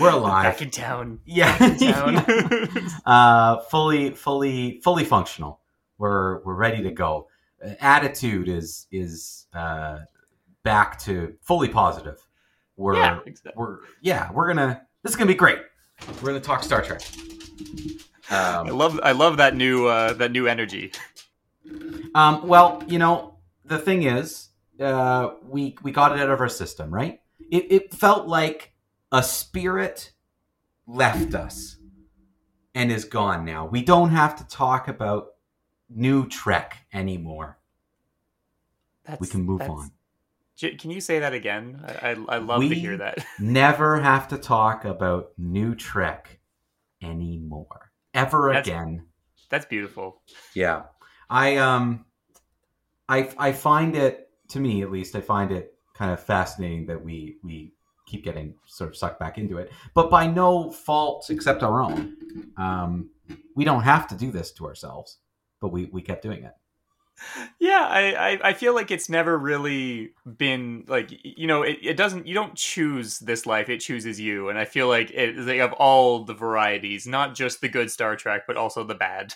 We're alive. Back in town. yeah. In town. uh, fully, fully, fully functional. We're we're ready to go. Uh, Attitude is is uh, back to fully positive. We're yeah, exactly. we're yeah we're gonna this is gonna be great. We're gonna talk Star Trek. I Um, love I love that new uh, that new energy. um, well, you know the thing is, uh, we we got it out of our system, right? It it felt like a spirit left us and is gone now. We don't have to talk about new Trek anymore. That's, We can move that's- on. Can you say that again? I I, I love We- to hear that. Never have to talk about new Trek anymore. Ever That's- again. That's beautiful. Yeah. I um I I find it to me at least I find it kind of fascinating that we we keep getting sort of sucked back into it. But by no fault except our own. Um we don't have to do this to ourselves, but we we kept doing it. Yeah, I, I, I feel like it's never really been like you know it, it doesn't you don't choose this life it chooses you and I feel like it they have all the varieties not just the good Star Trek but also the bad.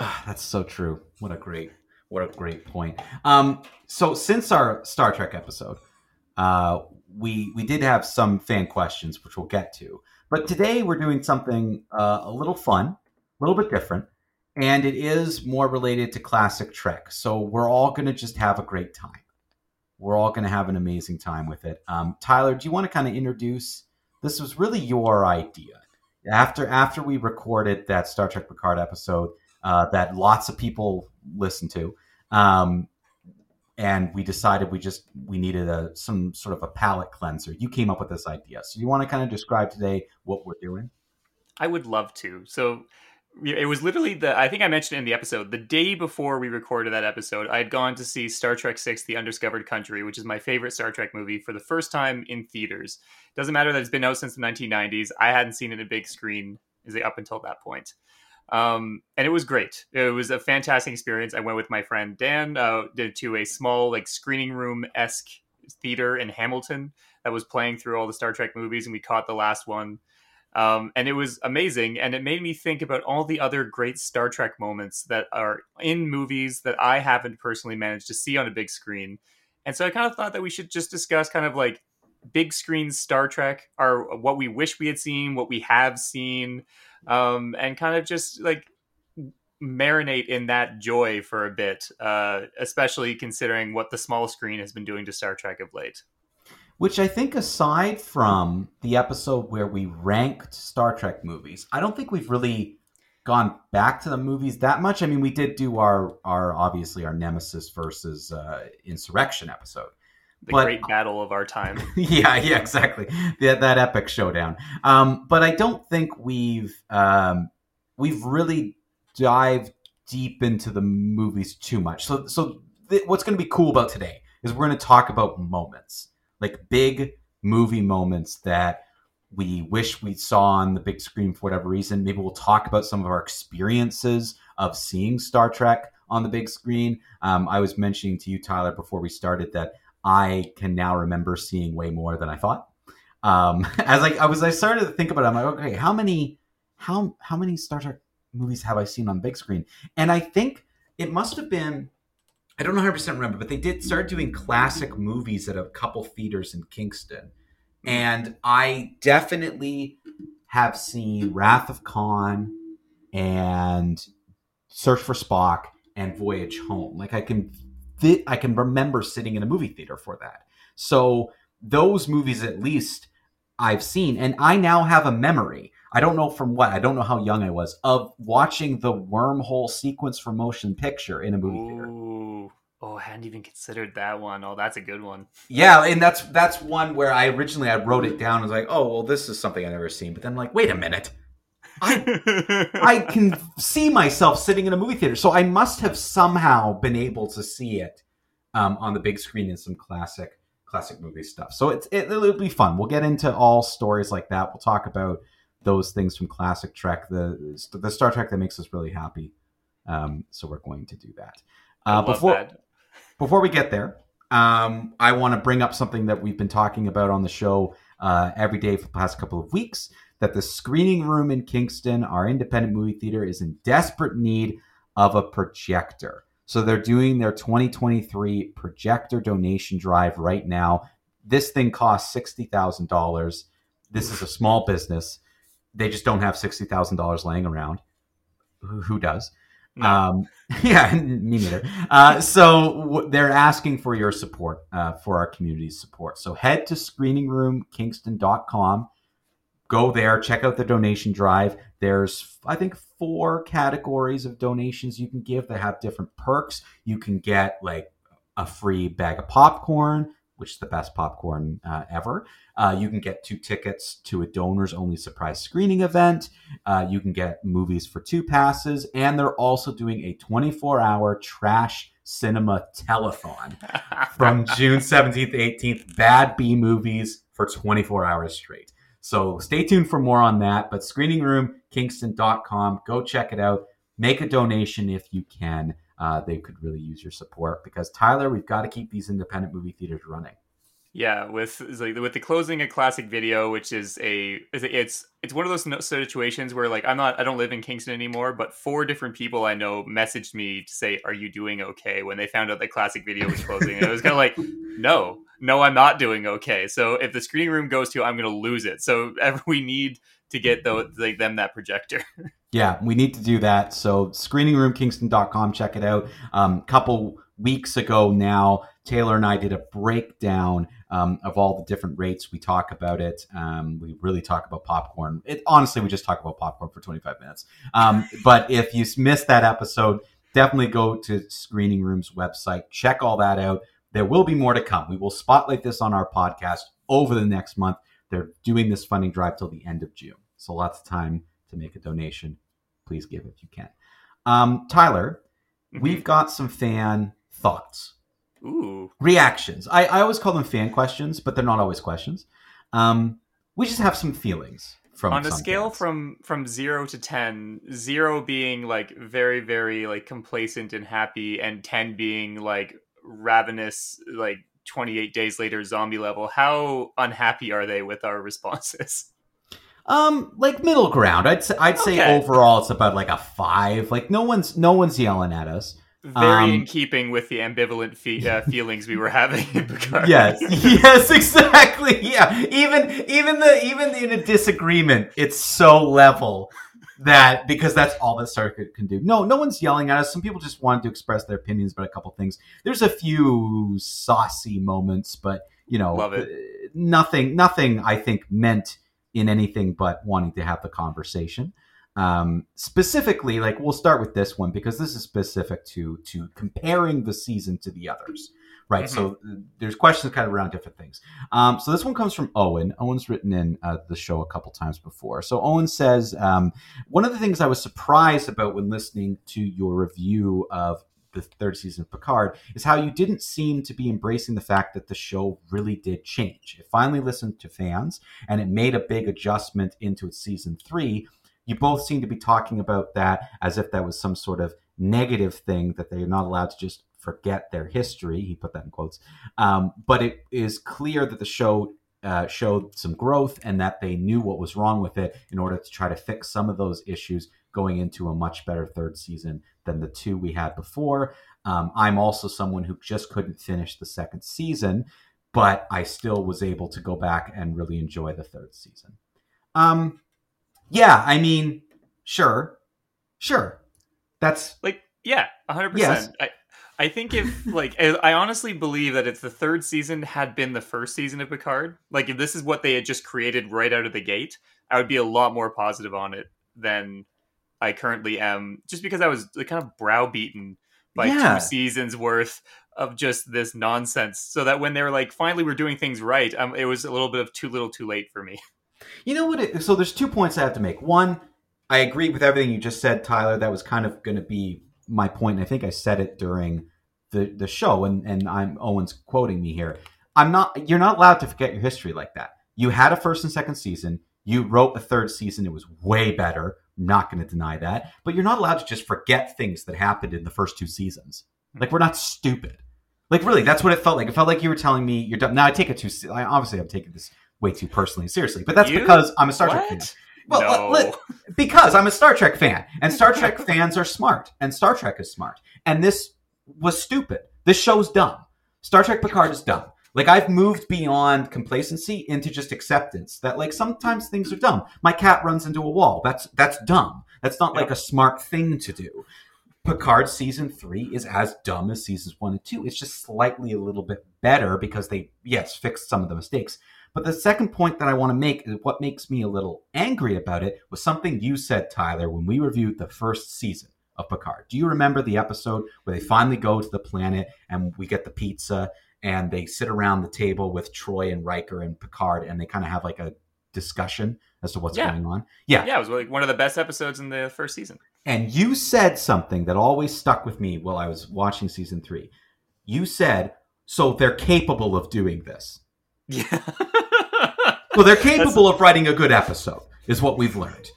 Ah, that's so true. What a great, what a great point. Um, so since our Star Trek episode, uh, we we did have some fan questions, which we'll get to. But today we're doing something uh, a little fun, a little bit different, and it is more related to classic Trek. So we're all going to just have a great time. We're all going to have an amazing time with it. Um, Tyler, do you want to kind of introduce? This was really your idea. After after we recorded that Star Trek Picard episode, uh, that lots of people listen to. Um, and we decided we just we needed a some sort of a palate cleanser. You came up with this idea, so you want to kind of describe today what we're doing? I would love to. So it was literally the I think I mentioned in the episode the day before we recorded that episode. I had gone to see Star Trek Six: The Undiscovered Country, which is my favorite Star Trek movie, for the first time in theaters. Doesn't matter that it's been out since the 1990s. I hadn't seen it in a big screen is it up until that point. Um, and it was great. It was a fantastic experience. I went with my friend Dan uh, to a small like screening room esque theater in Hamilton that was playing through all the Star Trek movies, and we caught the last one. Um, and it was amazing, and it made me think about all the other great Star Trek moments that are in movies that I haven't personally managed to see on a big screen. And so I kind of thought that we should just discuss kind of like big screen Star Trek, are what we wish we had seen, what we have seen, um, and kind of just like marinate in that joy for a bit, uh, especially considering what the small screen has been doing to Star Trek of late. Which I think, aside from the episode where we ranked Star Trek movies, I don't think we've really gone back to the movies that much. I mean, we did do our our obviously our Nemesis versus uh, Insurrection episode. The But- great battle of our time. yeah, yeah, exactly. That that epic showdown. Um, but I don't think we've um, we've really dived deep into the movies too much. So so th- what's going to be cool about today is we're going to talk about moments, like big movie moments that we wish we saw on the big screen for whatever reason. Maybe we'll talk about some of our experiences of seeing Star Trek on the big screen. Um, I was mentioning to you, Tyler, before we started that I can now remember seeing way more than I thought. Um, as I, I was, I started to think about it. I'm like, okay, how many, how how many Star Trek movies have I seen on big screen? And I think it must have been, I don't know 100 percent remember, but they did start doing classic movies at a couple theaters in Kingston, and I definitely have seen Wrath of Khan and Search for Spock and Voyage Home. Like I can fit, I can remember sitting in a movie theater for that. So those movies, at least, I've seen, and I now have a memory. I don't know from what, I don't know how young I was, of watching the wormhole sequence for motion picture in a movie theater. Ooh. Oh, I hadn't even considered that one. Oh, that's a good one. Yeah, and that's that's one where I originally I wrote it down. I was like, oh well, this is something I've never seen. But then I'm like, wait a minute, I I can see myself sitting in a movie theater, so I must have somehow been able to see it um, on the big screen in some classic classic movie stuff. So it's it, it'll be fun. We'll get into all stories like that. We'll talk about those things from classic Trek, the the Star Trek that makes us really happy. Um, so we're going to do that. Uh, before that. before we get there, um, I want to bring up something that we've been talking about on the show uh, every day for the past couple of weeks. That the screening room in Kingston, our independent movie theater, is in desperate need of a projector. So they're doing their 2023 projector donation drive right now. This thing costs sixty thousand dollars. This is a small business. They just don't have sixty thousand dollars laying around. Who, who does? No. Um, yeah, me neither. Uh, so w- they're asking for your support, uh, for our community's support. So head to screeningroomkingston.com. Go there, check out the donation drive. There's, I think, four categories of donations you can give that have different perks. You can get like a free bag of popcorn, which is the best popcorn uh, ever. Uh, you can get two tickets to a donors only surprise screening event. Uh, you can get movies for two passes, and they're also doing a 24 hour trash cinema telethon from June 17th to 18th. Bad B movies for 24 hours straight. So stay tuned for more on that. But screeningroomkingston.com, go check it out. Make a donation if you can. Uh, they could really use your support because Tyler, we've got to keep these independent movie theaters running. Yeah, with like with the closing of classic video, which is a it's it's one of those situations where like I'm not I don't live in Kingston anymore, but four different people I know messaged me to say, "Are you doing okay?" When they found out that classic video was closing, and it was kind of like, no, no, I'm not doing okay. So if the screening room goes to, I'm going to lose it. So we need to get the, like them that projector. Yeah, we need to do that. So screeningroomkingston.com, check it out. Um, couple weeks ago now, Taylor and I did a breakdown um, of all the different rates. We talk about it. Um, we really talk about popcorn. It honestly, we just talk about popcorn for 25 minutes. Um, but if you missed that episode, definitely go to Screening Room's website, check all that out. There will be more to come. We will spotlight this on our podcast over the next month. They're doing this funding drive till the end of June. So lots of time to make a donation. Please give if you can. Um, Tyler, we've got some fan thoughts, Ooh, reactions. I, I always call them fan questions, but they're not always questions. Um, we just have some feelings from on a scale fans. from from zero to ten, zero being like very very like complacent and happy, and ten being like ravenous, like twenty eight days later zombie level. How unhappy are they with our responses? um like middle ground. I'd say I'd say overall it's about like a five. Like no one's no one's yelling at us. Very in Um, keeping with the ambivalent fe- uh, feelings we were having in Picard. yes yes exactly yeah even even the even in a disagreement it's so level that because that's all that Star can do. No no one's yelling at us. Some people just wanted to express their opinions about a couple things. There's a few saucy moments but you know uh, nothing nothing i think meant in anything but wanting to have the conversation. Um, specifically like we'll start with this one because this is specific to to comparing the season to the others right so uh, there's questions kind of around different things um, so this one comes from owen owen's written in uh, the show a couple times before so owen says um, one of the things i was surprised about when listening to your review of the third season of Picard is how you didn't seem to be embracing the fact that the show really did change. It finally listened to fans and it made a big adjustment into its season three. You both seem to be talking about that as if that was some sort of negative thing that they're not allowed to just forget their history. He put that in quotes. Um, but it is clear that the show uh, showed some growth and that they knew what was wrong with it in order to try to fix some of those issues going into a much better third season than the two we had before. Um, I'm also someone who just couldn't finish the second season, but I still was able to go back and really enjoy the third season. Um, yeah, I mean, sure, sure. That's like yeah 100% Yes. I, I think if like I honestly believe that if the third season had been the first season of Picard, like if this is what they had just created right out of the gate, I would be a lot more positive on it than I currently am, just because I was kind of browbeaten by Yeah. two seasons worth of just this nonsense so that when they were like finally we're doing things right um, it was a little bit of too little too late for me You know what? It, so there's two points I have to make. One, I agree with everything you just said, Tyler. That was kind of going to be my point. And I think I said it during the the show, and and I'm Owen's quoting me here. I'm not. You're not allowed to forget your history like that. You had a first and second season. You wrote a third season. It was way better. Not going to deny that. But you're not allowed to just forget things that happened in the first two seasons. Like we're not stupid. Like really, that's what it felt like. It felt like you were telling me you're done. Now I take it too. I, obviously, I'm taking this way too personally and seriously, but that's You? because I'm a Star Trek fan. Well, no. let- let- because I'm a Star Trek fan, and Star Trek fans are smart, and Star Trek is smart, and this was stupid. This show's dumb. Star Trek Picard is dumb. Like I've moved beyond complacency into just acceptance that like sometimes things are dumb. My cat runs into a wall. That's that's dumb. That's not like a smart thing to do. Picard season three is as dumb as seasons one and two. It's just slightly a little bit better because they yes fixed some of the mistakes. But the second point that I want to make is what makes me a little angry about it was something you said, Tyler, when we reviewed the first season of Picard. Do you remember the episode where they finally go to the planet and we get the pizza and they sit around the table with Troi and Riker and Picard and they kind of have like a discussion as to what's Yeah. going on? Yeah. yeah it was like one of the best episodes in the first season And you said something that always stuck with me while I was watching season three. You said, so they're capable of doing this. yeah Well, they're capable of writing a good episode, is what we've learned.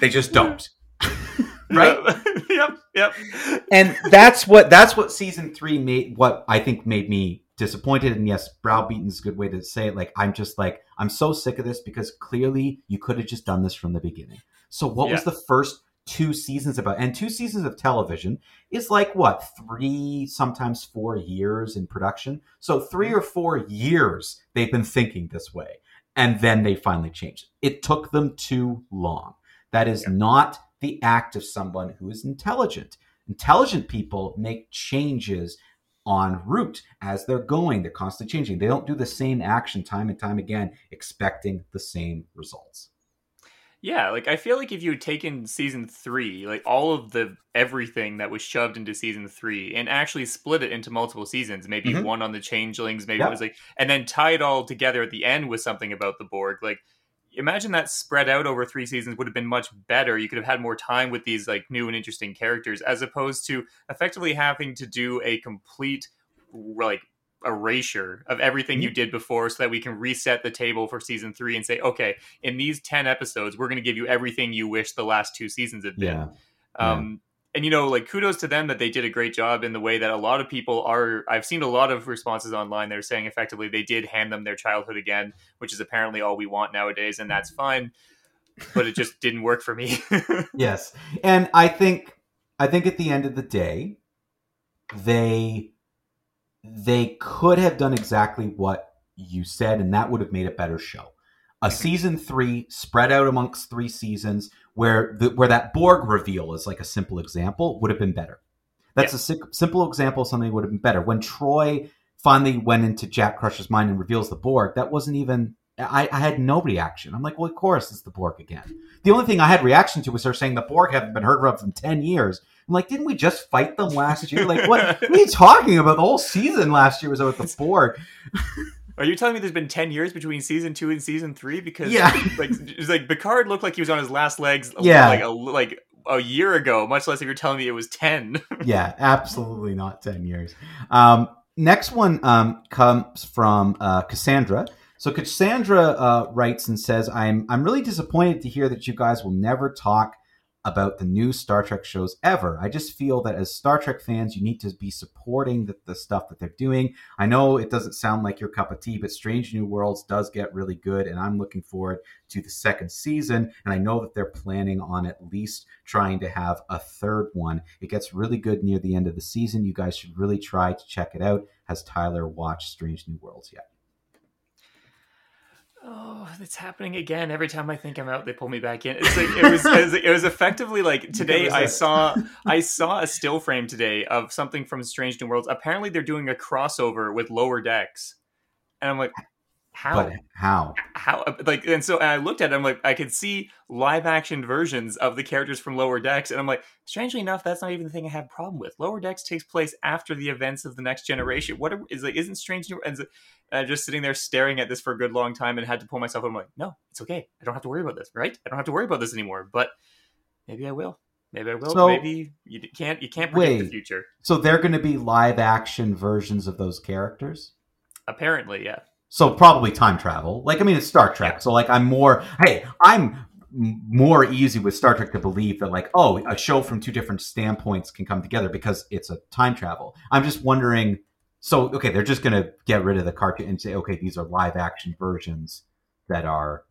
They just don't. right? yep yep And that's what that's what season three made what I think made me disappointed. And yes, browbeaten is a good way to say it. Like I'm just like, I'm so sick of this because clearly you could have just done this from the beginning. So what was the first two seasons about? And two seasons of television is like what, three, sometimes four years in production. So three or four years they've been thinking this way. And then they finally changed. It took them too long. That is Yeah. not the act of someone who is intelligent. Intelligent people make changes en route as they're going. They're constantly changing. They don't do the same action time and time again, expecting the same results. Yeah, like I feel like if you had taken season three, like all of the everything that was shoved into season three, and actually split it into multiple seasons, maybe Mhm. one on the changelings, maybe it was like, and then tie it all together at the end with something about the Borg. Like, imagine that spread out over three seasons would have been much better. You could have had more time with these like new and interesting characters, as opposed to effectively having to do a complete like erasure of everything you did before so that we can reset the table for season three and say okay in these 10 episodes we're going to give you everything you wish the last two seasons had been. Um and you know like kudos to them that they did a great job in the way that a lot of people are i've seen a lot of responses online that are saying effectively they did hand them their childhood again which is apparently all we want nowadays and that's fine but it just didn't work for me. Yes. And I think I think at the end of the day, they they could have done exactly what you said, and that would have made a better show. A season three spread out amongst three seasons, where the where that Borg reveal is like a simple example, would have been better. That's a si- simple example of something that would have been better. When Troi finally went into Jack Crusher's mind and reveals the Borg, that wasn't even. I, I had no reaction. I'm like, well, of course it's the Borg again. The only thing I had reaction to was her saying the Borg haven't been heard of in ten years. I'm like, didn't we just fight them last year? Like, what, what are you talking about? The whole season last year was about the Borg. are you telling me there's been 10 years between season two and season three because Yeah. like it's like picard looked like he was on his last legs Yeah. like a like a year ago much less if you're telling me it was 10 yeah, absolutely not 10 years. Um, next one um, comes from uh, Cassandra. So Cassandra uh, writes and says, I'm, I'm really disappointed to hear that you guys will never talk about the new Star Trek shows ever. I just feel that as Star Trek fans, you need to be supporting the, the stuff that they're doing. I know it doesn't sound like your cup of tea, but Strange New Worlds does get really good, and I'm looking forward to the second season. And I know that they're planning on at least trying to have a third one. It gets really good near the end of the season. You guys should really try to check it out. Has Tyler watched Strange New Worlds yet? Oh, it's happening again. Every time I think I'm out, they pull me back in. It's like it was. It was, it was effectively like today. I saw. I saw a still frame today of something from Strange New Worlds. Apparently, they're doing a crossover with Lower Decks, and I'm like, How? But how? how like and so and I looked at it, I'm like I could see live action versions of the characters from Lower Decks, and I'm like, strangely enough, that's not even the thing I have a problem with. Lower Decks takes place after the events of the next generation. What are, is like isn't Strange New and uh, just sitting there staring at this for a good long time and had to pull myself. Up. I'm like, no, it's okay. I don't have to worry about this, right? I don't have to worry about this anymore. But maybe I will. Maybe I will. So- maybe you can't. You can't predict the future. So they're going to be live action versions of those characters. Apparently, yeah. So probably time travel. Like I mean, it's Star Trek. So like I'm more. Hey, I'm more easy with Star Trek to believe that like oh a show from two different standpoints can come together because it's a time travel. I'm just wondering. So okay, they're just going to get rid of the cartoon and say okay these are live action versions that are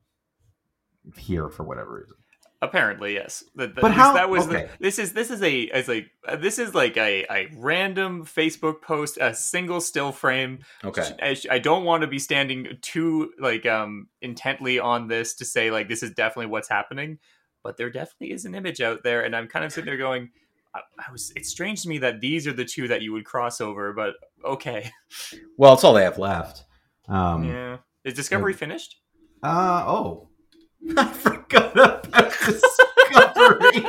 here for whatever reason. Apparently, yes. The- the- But how- That was okay. the, this is this is a as like uh, this is like a, a random Facebook post, a single still frame. Okay. I, I don't want to be standing too like um intently on this to say like this is definitely what's happening, but there definitely is an image out there, and I'm kind of sitting there going. I, I was. It's strange to me that these are the two that you would cross over, but okay. Well, it's all they have left. Um, yeah. Is Discovery finished? Uh oh. I forgot about Discovery.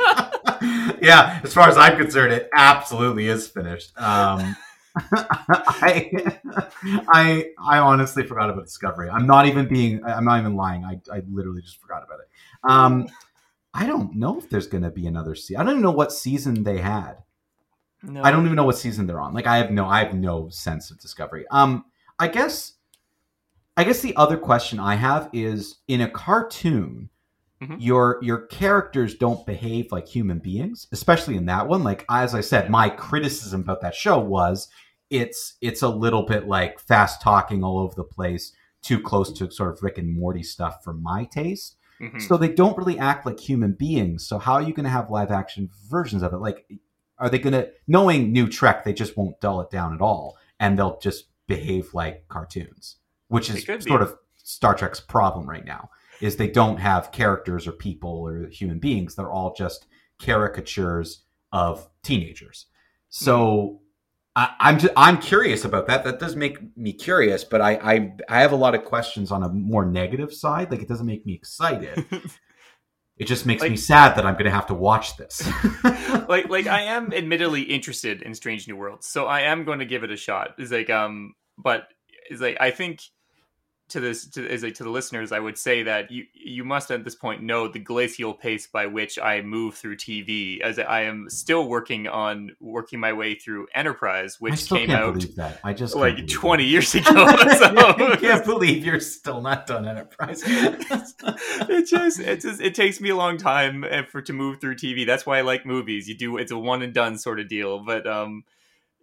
yeah, as far as I'm concerned, it absolutely is finished. Um, I, I, I honestly forgot about Discovery. I'm not even being. I'm not even lying. I, I literally just forgot about it. Um, I don't know if there's going to be another season. I don't even know what season they had. No. I don't even know what season they're on. Like I have no I have no sense of discovery. Um I guess I guess the other question I have is in a cartoon Mhm. your your characters don't behave like human beings, especially in that one. Like as I said, my criticism about that show was it's it's a little bit like fast talking all over the place, too close to sort of Rick and Morty stuff for my taste. Mhm. So they don't really act like human beings. So how are you going to have live action versions of it? Like, are they going to, knowing new Trek, they just won't dull it down at all, and they'll just behave like cartoons, which is could be. sort of Star Trek's problem right now. Is they don't have characters or people or human beings. They're all just caricatures of teenagers. So I, I'm just, I'm curious about that. That does make me curious, but I, I I have a lot of questions on a more negative side. Like it doesn't make me excited. It just makes me sad that I'm going to have to watch this. like like I am admittedly interested in Strange New Worlds, so I am going to give it a shot. Is like um, but is like I think to this to is like to the listeners, I would say that you you must at this point know the glacial pace by which I move through TV, as I am still working on working my way through Enterprise, which came out. I just like 20 that. years ago. I can't believe you're still not done Enterprise. it just it just it takes me a long time uh, for to move through TV. That's why I like movies. You do it's a one and done sort of deal. But um,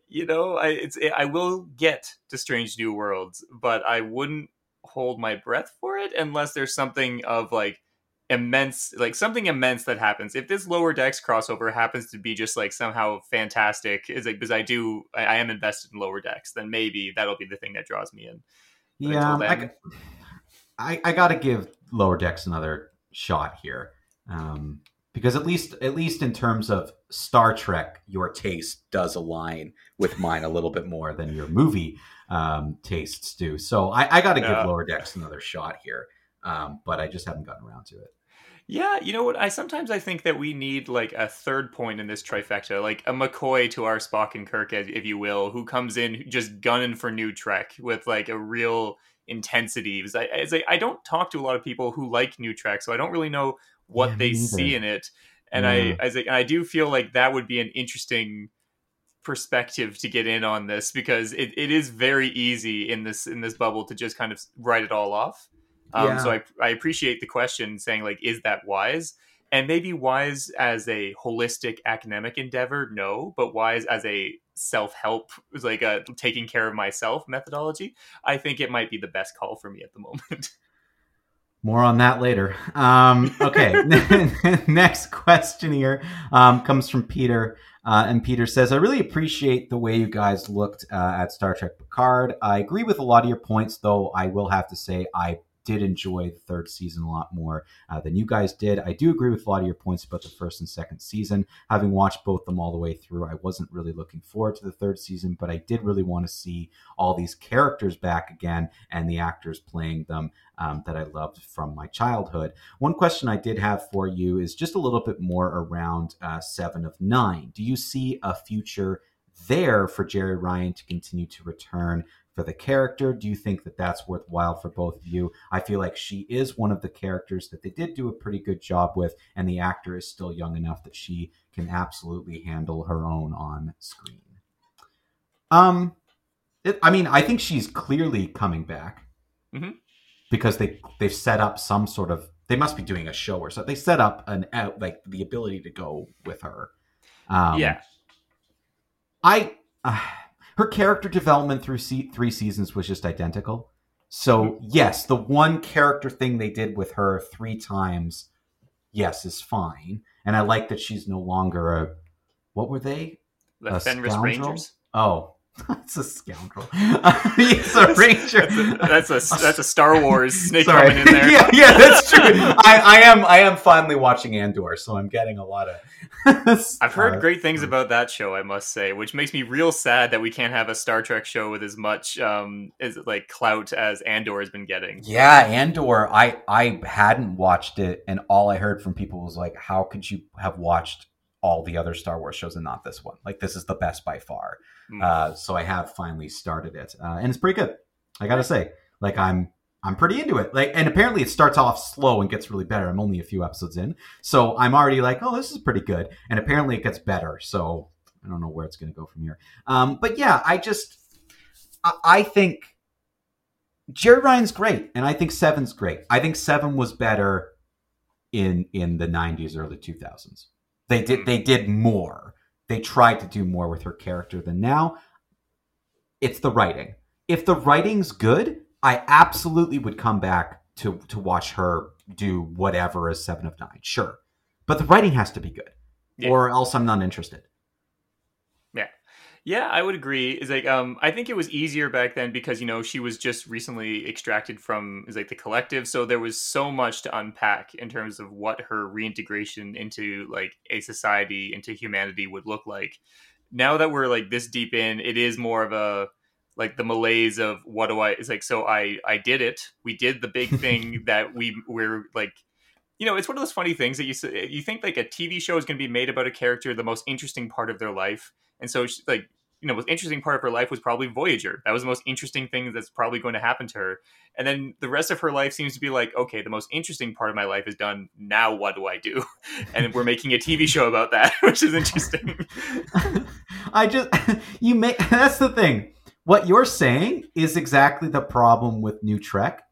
you know, I it's I will get to Strange New Worlds, but I wouldn't hold my breath for it unless there's something of like immense like something immense that happens. If this lower decks crossover happens to be just like somehow fantastic is like because i do I, I am invested in lower decks then maybe that'll be the thing that draws me in. But yeah, then- I, I got to give Lower Decks another shot here, um, because at least at least in terms of Star Trek, your taste does align with mine a little bit more than your movie um, tastes do. So I, I got to Yeah. give Lower Decks another shot here, um, but I just haven't gotten around to it. Yeah, you know what? I sometimes I think that we need like a third point in this trifecta, like a McCoy to our Spock and Kirk, as- if you will, who comes in just gunning for new Trek with like a real intensity. Because I, as I, I don't talk to a lot of people who like new Trek, so I don't really know what Yeah, they see in it. And Yeah. I, as I, and I do feel like that would be an interesting perspective to get in on this because it, it is very easy in this in this bubble to just kind of write it all off. Um, Yeah. So I, I appreciate the question saying like, is that wise? And maybe wise as a holistic academic endeavor, no, but wise as a self help, like a taking care of myself methodology. I think it might be the best call for me at the moment. More on that later. Um, okay. Next question here um, comes from Peter. Uh, and Peter says, I really appreciate the way you guys looked uh, at Star Trek Picard. I agree with a lot of your points, though I will have to say I did enjoy the third season a lot more uh, than you guys did. I do agree with a lot of your points about the first and second season. Having watched both them all the way through, I wasn't really looking forward to the third season, but I did really want to see all these characters back again and the actors playing them um, that I loved from my childhood. One question I did have for you is just a little bit more around uh, Seven of Nine. Do you see a future there for Jeri Ryan to continue to return for the character? Do you think that that's worthwhile for both of you? I feel like she is one of the characters that they did do a pretty good job with, and the actor is still young enough that she can absolutely handle her own on screen. Um, it, I mean, I think she's clearly coming back Mhm. because they they've set up some sort of. They must be doing a show or so. They set up an out like the ability to go with her. Um, yeah, I uh, her character development through se- three seasons was just identical. So mm-hmm. yes, the one character thing they did with her three times, yes, is fine, and I like that she's no longer a. What were they? the a Fenris scoundrel? Rangers. Oh, that's a scoundrel. He's a ranger. That's a that's a Star Wars snake Sorry. coming in there. yeah, yeah, that's true. I, I am I am finally watching Andor, so I'm getting a lot of. I've heard Uh, great things about that show, I must say, which makes me real sad that we can't have a Star Trek show with as much um as like clout as Andor has been getting. Yeah, Andor. I I hadn't watched it, and all I heard from people was like, "How could you have watched all the other Star Wars shows and not this one? Like, this is the best by far." Mm. Uh, so I have finally started it, uh, and it's pretty good. I gotta say, like, I'm I'm pretty into it. Like, and apparently it starts off slow and gets really better. I'm only a few episodes in, so I'm already like, "Oh, this is pretty good." And apparently it gets better. So I don't know where it's gonna go from here. Um, but yeah, I just I, I think Jeri Ryan's great, and I think Seven's great. I think Seven was better in in the '90s, early 2000s. They did mm-hmm. they did more. They tried to do more with her character than now. It's the writing. If the writing's good, I absolutely would come back to to watch her do whatever as Seven of Nine. Sure, but the writing has to be good, Yeah. or else I'm not interested. Yeah, I would agree. Is like um I think it was easier back then because you know she was just recently extracted from is like the collective, so there was so much to unpack in terms of what her reintegration into like a society into humanity would look like. Now that we're like this deep in, it is more of a like the malaise of what do I it's like so I I did it. We did the big thing that we we're like you know, it's one of those funny things that you you think like a TV show is going to be made about a character, the most interesting part of their life, and so she, like you know, most interesting part of her life was probably Voyager. That was the most interesting thing that's probably going to happen to her. And then the rest of her life seems to be like, okay, the most interesting part of my life is done. Now what do I do? And we're making a TV show about that, which is interesting. I just you make that's the thing. What you're saying is exactly the problem with New Trek.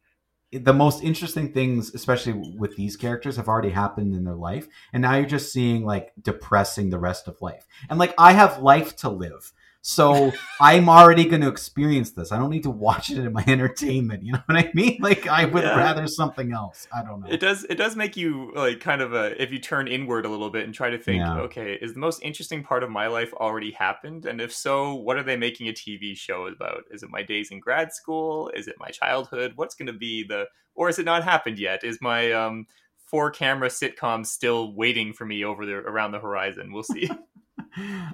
The most interesting things, especially with these characters, have already happened in their life, and now you're just seeing like depressing the rest of life. And like I have life to live, so I'm already going to experience this. I don't need to watch it in my entertainment. You know what I mean? Like I would Yeah. rather something else. I don't know. It does. It does make you like kind of a if you turn inward a little bit and try to think, Yeah. okay, is the most interesting part of my life already happened? And if so, what are they making a TV show about? Is it my days in grad school? Is it my childhood? What's going to be the or is it not happened yet? Is my um four camera sitcom still waiting for me over there around the horizon? We'll see.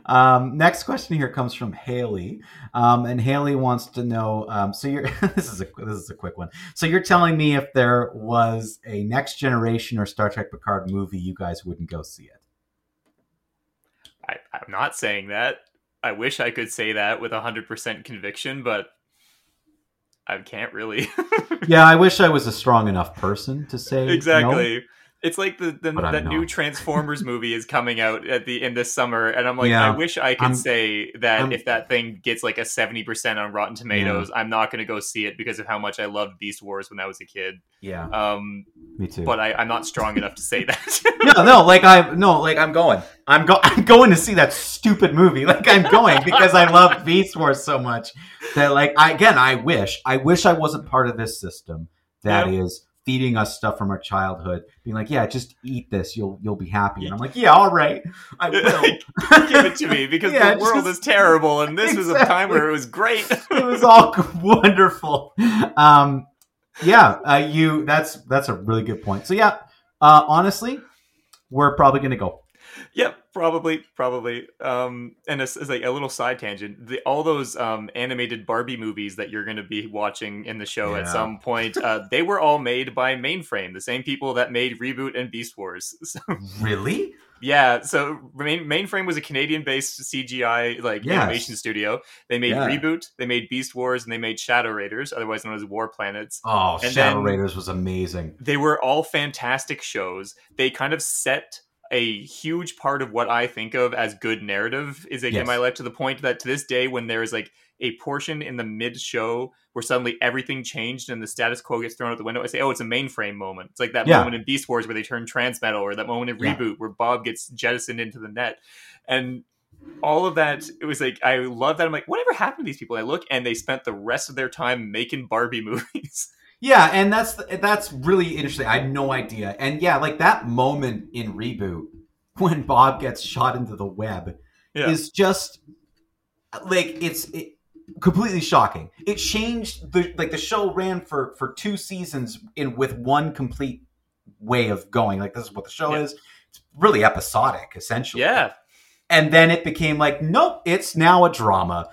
Um, next question here comes from Haley, um, and Haley wants to know. Um, so you're this is a this is a quick one. So you're telling me if there was a Next Generation or Star Trek Picard movie, you guys wouldn't go see it? I, I'm not saying that. I wish I could say that with hundred percent conviction, but I can't really. Yeah, I wish I was a strong enough person to say no. It's like the, the that new transformers movie is coming out at the in this summer and i'm like Yeah. i wish i could I'm- say that I'm- if that thing gets like a 70% on rotten tomatoes i'm not going to go see it because of how much i loved beast wars when i was a kid Yeah, um me too. but I, i'm not strong enough to say that no, no, like I no, like I'm going. I'm go. I'm going to see that stupid movie. Like I'm going because I love Beast Wars so much that like I again I wish I wish I wasn't part of this system that is feeding us stuff from our childhood, being like, yeah, just eat this, you'll you'll be happy. And I'm like, yeah, all right, I will. give it to me because Yeah, the world just- is terrible and this was a time where it was great it was all wonderful. Um, yeah, uh, you. That's that's a really good point. So yeah, uh, honestly, we're probably gonna go. Yep, probably, probably. Um, and it's, it's like a little side tangent. The, all those um, animated Barbie movies that you're going to be watching in the show at some point, uh, they were all made by Mainframe, the same people that made Reboot and Beast Wars. So, Really? yeah, so Main, Mainframe was a Canadian-based CGI like Yes. animation studio. They made Yeah. Reboot, they made Beast Wars, and they made Shadow Raiders, otherwise known as War Planets. Oh, And Shadow Raiders was amazing. they were all fantastic shows. They kind of set a huge part of what I think of as good narrative is like Yes. in my life to the point that to this day when there is like a portion in the mid show where suddenly everything changed and the status quo gets thrown out the window, I say, oh, it's a mainframe moment. It's like that Yeah. moment in Beast Wars where they turn trans metal or that moment in Yeah. Reboot where Bob gets jettisoned into the net. And all of that, it was like, I love that. I'm like, whatever happened to these people? I look and they spent the rest of their time making Barbie movies. Yeah, and that's that's really interesting. I had no idea. And yeah, like that moment in reboot when Bob gets shot into the web Yeah. is just like it's it, completely shocking. It changed the like the show ran for for two seasons in with one complete way of going. Like this is what the show Yeah. is. It's really episodic, essentially. yeah. And then it became like, nope, it's now a drama.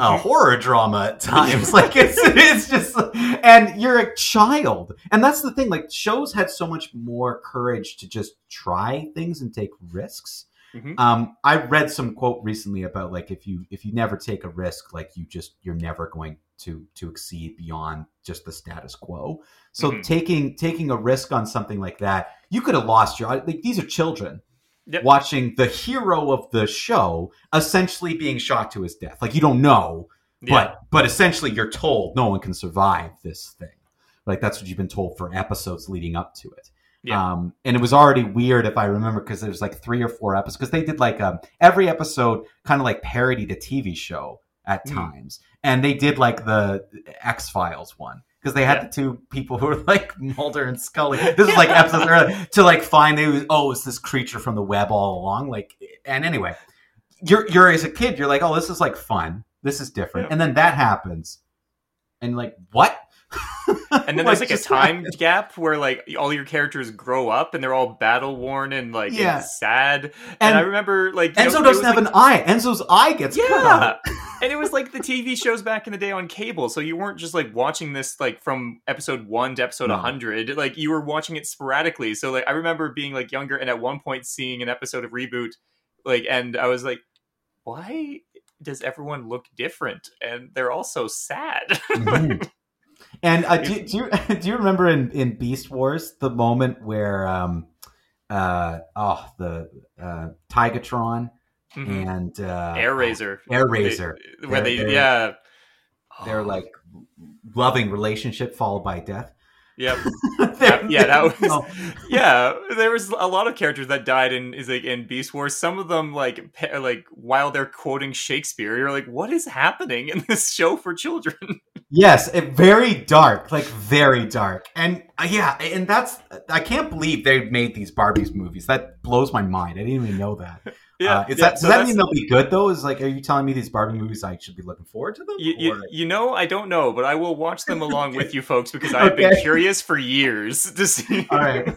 A Mhm. horror drama at times. like it's it's just and you're a child. And that's the thing, like shows had so much more courage to just try things and take risks. Mhm. Um, I read some quote recently about like if you if you never take a risk, like you just you're never going to to exceed beyond just the status quo. So Mhm. taking taking a risk on something like that, you could have lost your like these are children Yep. watching the hero of the show essentially being shot to his death. Like you don't know, Yeah. but but essentially you're told no one can survive this thing. Like that's what you've been told for episodes leading up to it. Yeah. Um, and it was already weird if I remember because there's like three or four episodes because they did like um, every episode kind of like parodied a TV show at Mm. times, and they did like the X Files one because they had Yeah. the two people who were like Mulder and Scully. This is like episodes early to like find they was, oh it's this creature from the web all along like and anyway you're you're as a kid you're like oh this is like fun this is different Yeah. and then that happens and like what and then there's like a time happened? gap where like all your characters grow up and they're all battle worn and like Yeah. it's sad. And, And I remember like Enzo know, doesn't have like, an eye Enzo's eye gets cut yeah. out and it was like the TV shows back in the day on cable, so you weren't just like watching this like from episode one to episode No. 100. Like you were watching it sporadically. So like I remember being like younger and at one point seeing an episode of Reboot, like, and I was like, why does everyone look different? And they're all so sad. Mhm. And uh, do, do you do you remember in in Beast Wars the moment where um uh oh the uh Tigatron Mhm. and uh Airazor. Air Where they- Razor. Where they, They're- yeah. their like loving relationship followed by death Yep. They're- yeah, that was no. yeah. There was a lot of characters that died in is like in Beast Wars. Some of them like like while they're quoting Shakespeare, you're like, what is happening in this show for children? Yes, it, very dark, like very dark, and uh, yeah, and that's I can't believe they made these Barbies movies. That blows my mind. I didn't even know that. yeah, uh, is yeah, that does so that mean they'll be good though? Is like, are you telling me these Barbie movies I should be looking forward to them? You, you, you know, I don't know, but I will watch them along with you folks because I've been curious for years to see. All right,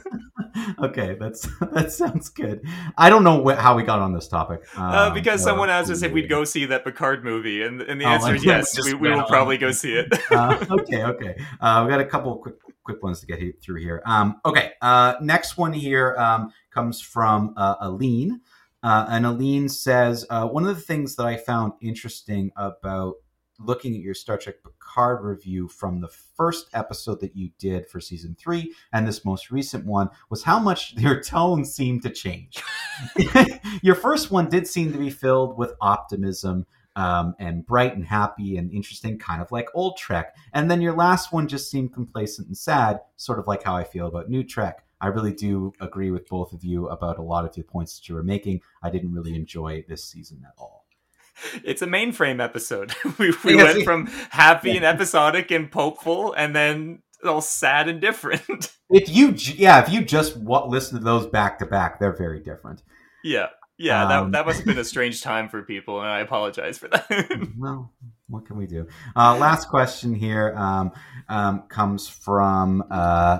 okay, that's that sounds good. I don't know wh- how we got on this topic. Uh, um, because someone asked us if we'd go see that Picard movie, and, and the Oh, answer is yes. We, we will on. probably go see it. uh, okay, okay. Uh, we got a couple quick quick ones to get through here. Um, okay, uh, next one here um, comes from uh, Aline, uh, and Aline says uh, one of the things that I found interesting about looking at your Star Trek Picard review from the first episode that you did for season three and this most recent one was how much your tone seemed to change. your first one did seem to be filled with optimism um, and bright and happy and interesting, kind of like old Trek. And then your last one just seemed complacent and sad, sort of like how I feel about new Trek. I really do agree with both of you about a lot of the points that you were making. I didn't really enjoy this season at all. It's a mainframe episode. we we went from happy and episodic and hopeful, and then all sad and different. If you, yeah, if you just wa listen to those back to back, they're very different. yeah. Yeah, Um, that that must have been a strange time for people, and I apologize for that. well, what can we do? Uh, last question here um, um, comes from uh,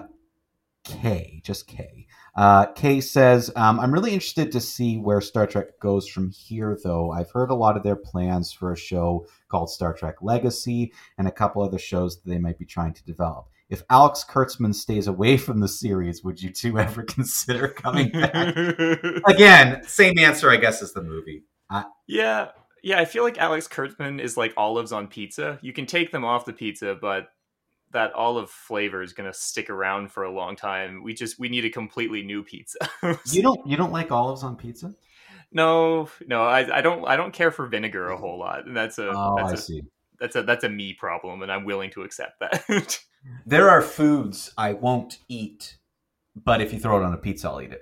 K, just K. Uh, Kay says, um, I'm really interested to see where Star Trek goes from here, though. I've heard a lot of their plans for a show called Star Trek Legacy and a couple other shows that they might be trying to develop. If Alex Kurtzman stays away from the series, would you two ever consider coming back? Again, same answer, I guess, as the movie. yeah, yeah. I feel like Alex Kurtzman is like olives on pizza. You can take them off the pizza, but that olive flavor is going to stick around for a long time. We just we need a completely new pizza. You don't you don't like olives on pizza? no, no, I, I don't I don't care for vinegar a whole lot, and that's a Oh, that's a, see. that's a that's a me problem, and I'm willing to accept that. There are foods I won't eat, but if you throw it on a pizza, I'll eat it.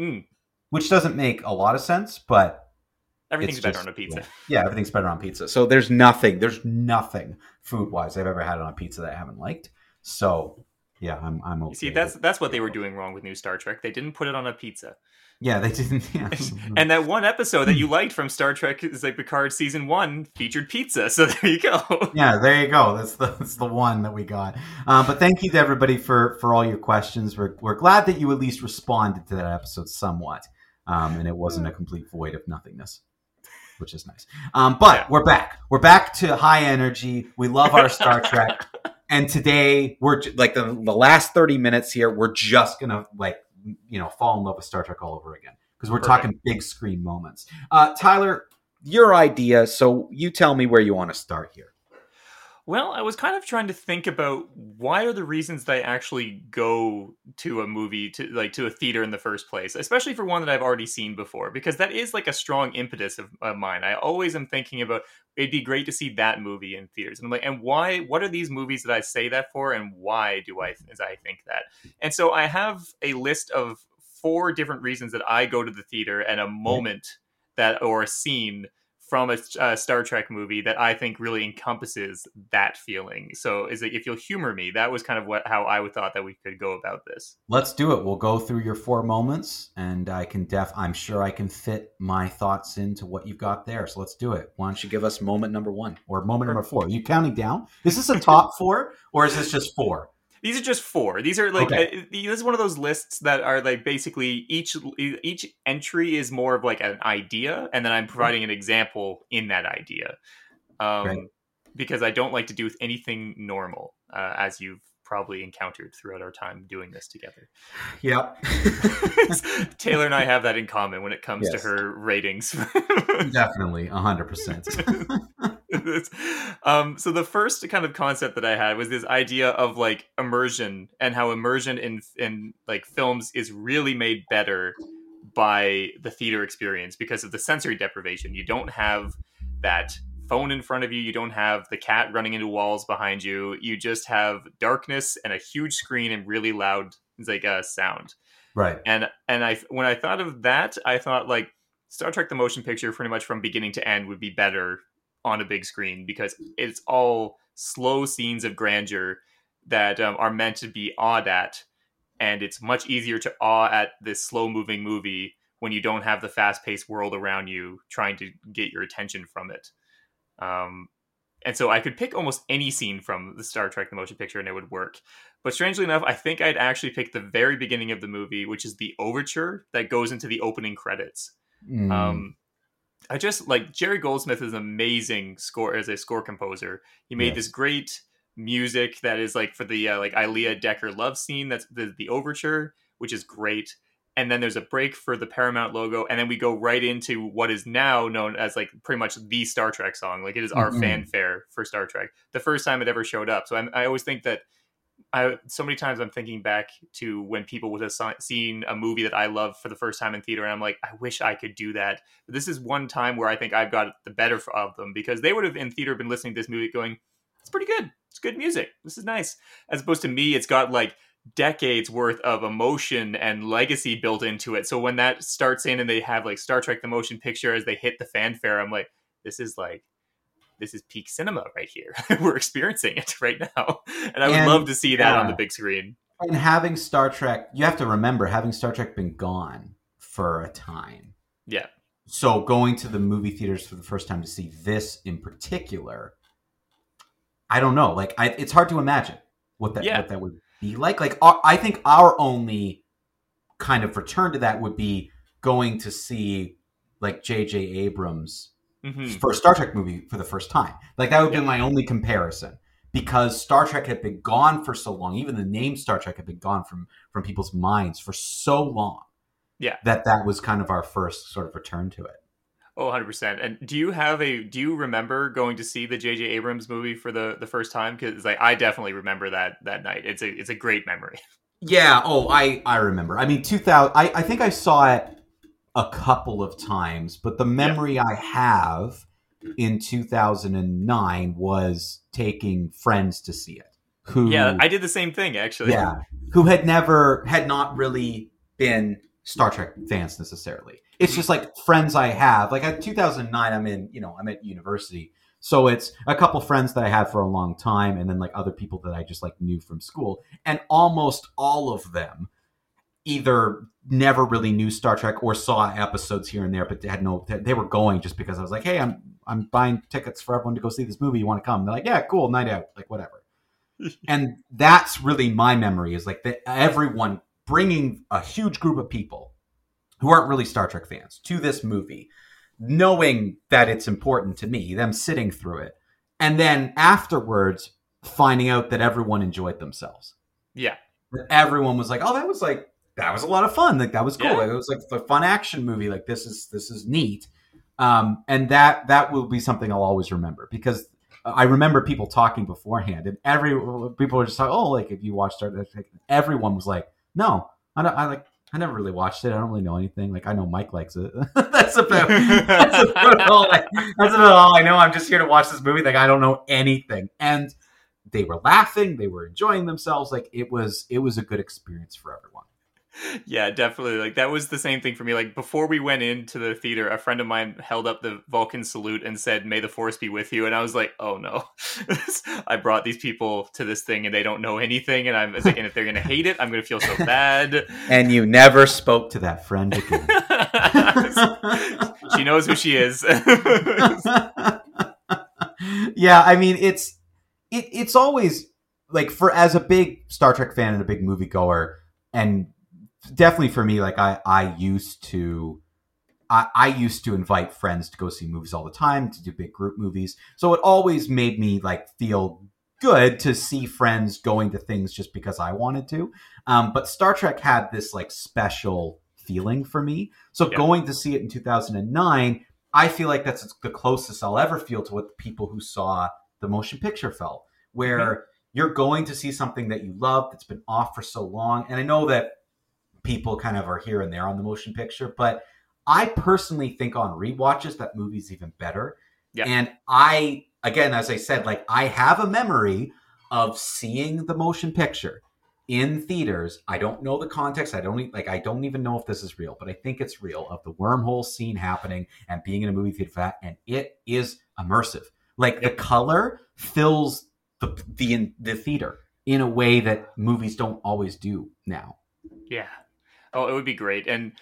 Mm. Which doesn't make a lot of sense, but Everything's It's better on a pizza. yeah. yeah, everything's better on pizza. So there's nothing, there's nothing food wise I've ever had on a pizza that I haven't liked. So yeah, I'm I'm okay. You see, that's that's what they were doing wrong with new Star Trek. They didn't put it on a pizza. yeah, they didn't. Yeah. And that one episode that you liked from Star Trek is like Picard season one featured pizza. So there you go. yeah, there you go. That's the that's the one that we got. Um, but thank you to everybody for for all your questions. We're we're glad that you at least responded to that episode somewhat, um, and it wasn't a complete void of nothingness, which is nice. Um, but Yeah. we're back. We're back to high energy. We love our Star Trek, and today we're like the the last thirty minutes here. We're just gonna like you know fall in love with Star Trek all over again because we're Perfect. talking big screen moments. Uh, Tyler, your idea. So you tell me where you want to start here. Well, I was kind of trying to think about why are the reasons that I actually go to a movie to like to a theater in the first place, especially for one that I've already seen before, because that is like a strong impetus of, of mine. I always am thinking about it'd be great to see that movie in theaters, and I'm like, and why? What are these movies that I say that for, and why do I as I think that? And so I have a list of four different reasons that I go to the theater and a mm-hmm. moment that or a scene from a uh, Star Trek movie that I think really encompasses that feeling. So, is like if you'll humor me, that was kind of what how I would thought that we could go about this. Let's do it. We'll go through your four moments, and I can def. I'm sure I can fit my thoughts into what you've got there. So let's do it. Why don't you give us moment number one or moment number four? Are you counting down? Is this a top four or is this just four? These are just four. These are like Okay. uh, this is one of those lists that are like basically each each entry is more of like an idea, and then I'm providing an example in that idea. Um, Right. Because I don't like to do with anything normal, uh, as you've probably encountered throughout our time doing this together. Yep. Taylor and I have that in common when it comes Yes. to her ratings. Definitely, hundred percent. um, so the first kind of concept that I had was this idea of like immersion and how immersion in in like films is really made better by the theater experience because of the sensory deprivation. You don't have that phone in front of you. You don't have the cat running into walls behind you. You just have darkness and a huge screen and really loud like uh, sound Right. and and I when I thought of that, I thought like Star Trek: The Motion Picture, pretty much from beginning to end, would be better on a big screen because it's all slow scenes of grandeur that um, are meant to be awed at, and it's much easier to awe at this slow moving movie when you don't have the fast paced world around you trying to get your attention from it. Um, and so I could pick almost any scene from the Star Trek: The Motion Picture, and it would work. But strangely enough, I think I'd actually pick the very beginning of the movie, which is the overture that goes into the opening credits. Mm. Um, I just like Jerry Goldsmith is an amazing score as a score composer. He made Yes. this great music that is like for the uh, like Ilia Decker love scene. That's the the overture, which is great. And then there's a break for the Paramount logo, and then we go right into what is now known as like pretty much the Star Trek song. Like it is our Mhm. fanfare for Star Trek. The first time it ever showed up. So I'm, I always think that I so many times I'm thinking back to when people would have seen a movie that I love for the first time in theater, and I'm like, I wish I could do that. But this is one time where I think I've got the better of them because they would have in theater been listening to this movie going, "It's pretty good. It's good music. This is nice." As opposed to me, it's got like decades worth of emotion and legacy built into it. So when that starts in and they have like Star Trek the motion picture as they hit the fanfare, I'm like, this is like this is peak cinema right here. We're experiencing it right now. And I would And- love to see that on the big screen. and having Star Trek, you have to remember having Star Trek been gone for a time. Yeah. So going to the movie theaters for the first time to see this in particular, I don't know. Like, I, it's hard to imagine what that Yeah. what that would be like. Like, our, I think our only kind of return to that would be going to see like J.J. Abrams' hmm a Star Trek movie for the first time. Like that would be my only comparison because Star Trek had been gone for so long. Even the name Star Trek had been gone from from people's minds for so long. Yeah. that that was kind of our first sort of return to it. Oh, 100%. And do you have a do you remember going to see the JJ Abrams movie for the the first time cuz like I definitely remember that that night. It's a it's a great memory. Yeah. Oh, I I remember. I mean, two thousand. I I think I saw it a couple of times, but the memory I have in two thousand and nine was taking friends to see it. Who? Yeah, I did the same thing actually. yeah, who had never had not really been Star Trek fans necessarily. It's just like friends I have. Like at 2009, I'm in, you know, I'm at university, so it's a couple friends that I had for a long time, and then like other people that I just like knew from school, and almost all of them either never really knew Star Trek or saw episodes here and there, but they had no. They were going just because I was like, hey, I'm I'm buying tickets for everyone to go see this movie. You want to come? They're like, yeah, cool, night out, like whatever. and that's really my memory is like that everyone bringing a huge group of people who aren't really Star Trek fans to this movie, knowing that it's important to me, them sitting through it, and then afterwards finding out that everyone enjoyed themselves. Yeah. Everyone was like, "Oh, that was like that was a lot of fun. Like that was cool. Yeah. Like, it was like a fun action movie. Like this is this is neat." Um, and that that will be something I'll always remember because I remember people talking beforehand, and every people were just like, "Oh, like if you watched Star Trek," everyone was like, "No, I don't. I like. I never really watched it. I don't really know anything. Like I know Mike likes it. that's about. That's about all. I, that's about all I know. I'm just here to watch this movie. Like I don't know anything." And they were laughing. They were enjoying themselves. Like it was. It was a good experience for everyone. Yeah, definitely. Like that was the same thing for me. Like before we went into the theater, a friend of mine held up the Vulcan salute and said, "May the force be with you." And I was like, "Oh no, I brought these people to this thing and they don't know anything." And I'm like, and if they're gonna hate it, I'm gonna feel so bad. And you never spoke To that friend again. she knows who she is. yeah, I mean it's it, it's always like for as a big Star Trek fan and a big moviegoer, and definitely for me, like I I used to I, I used to invite friends to go see movies all the time to do big group movies, so it always made me like feel good to see friends going to things just because I wanted to. Um, but Star Trek had this like special feeling for me, so Yeah. going to see it in 2009 I feel like that's the closest I'll ever feel to what the people who saw the motion picture felt, where you're going to see something that you love that's been off for so long. And I know that people kind of are here and there on the motion picture, but I personally think on rewatches that movie's even better. Yeah. And I, again, as I said, like I have a memory of seeing the motion picture in theaters. I don't know the context. I don't like. I don't even know if this is real, but I think it's real. Of the wormhole scene happening and being in a movie theater for that, and it is immersive. Like the color fills the the the theater in a way that movies don't always do now. Yeah. Oh, it would be great. And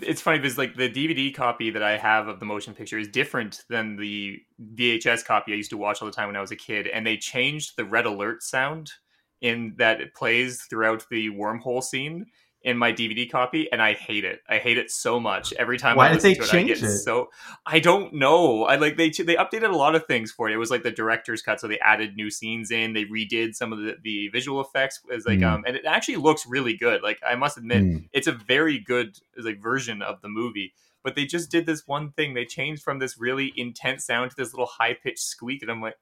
it's funny because like the DVD copy that I have of the motion picture is different than the VHS copy I used to watch all the time when I was a kid. And they changed the red alert sound in that it plays throughout the wormhole scene in my DVD copy, and I hate it. I hate it so much. Every time Why I did they to it, I change get it? so I don't know. I like they they updated a lot of things for it. It was like the director's cut, so they added new scenes in. They redid some of the, the visual effects. As like Mm. um, and it actually looks really good. Like I must admit, Mm. it's a very good like version of the movie. But they just did this one thing. They changed from this really intense sound to this little high pitched squeak, and I'm like,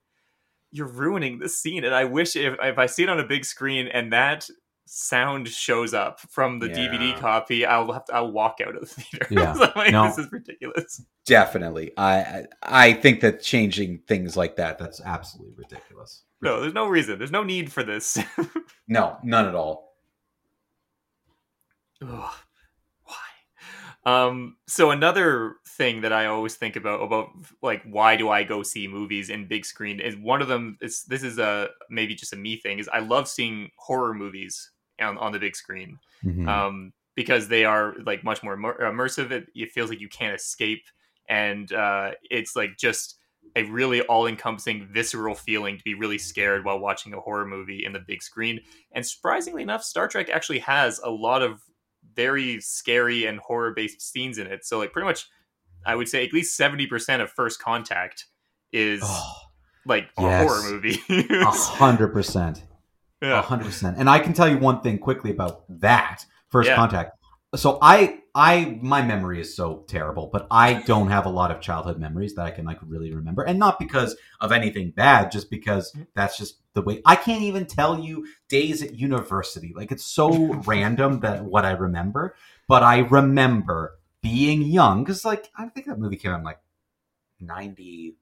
you're ruining the scene. And I wish if if I see it on a big screen and that sound shows up from the DVD copy, I'll have to I'll walk out of the theater. Yeah. Like, No. this is ridiculous. Definitely. I I I think that changing things like that That's absolutely ridiculous. No, there's no reason. There's no need for this. no, none at all. Ugh, why? Um, so another thing that I always think about about like why do I go see movies in big screen is one of them. Is this is a maybe just a me thing is I love seeing horror movies on on the big screen. Mhm. Um, because they are like much more immersive. It, it feels like you can't escape, and uh, it's like just a really all-encompassing visceral feeling to be really scared while watching a horror movie in the big screen and surprisingly enough star trek actually has a lot of very scary and horror-based scenes in it so like pretty much i would say at least 70% of first contact is Oh, like a yes. horror movie a hundred percent. A yeah. hundred percent. And I can tell you one thing quickly about that first Yeah. contact. So I, I, my memory is so terrible, but I don't have a lot of childhood memories that I can like really remember, and not because of anything bad, just because mm. that's just the way. I can't even tell you days at university. Like it's so random that what I remember, but I remember being young because like I think that movie came out in like ninety,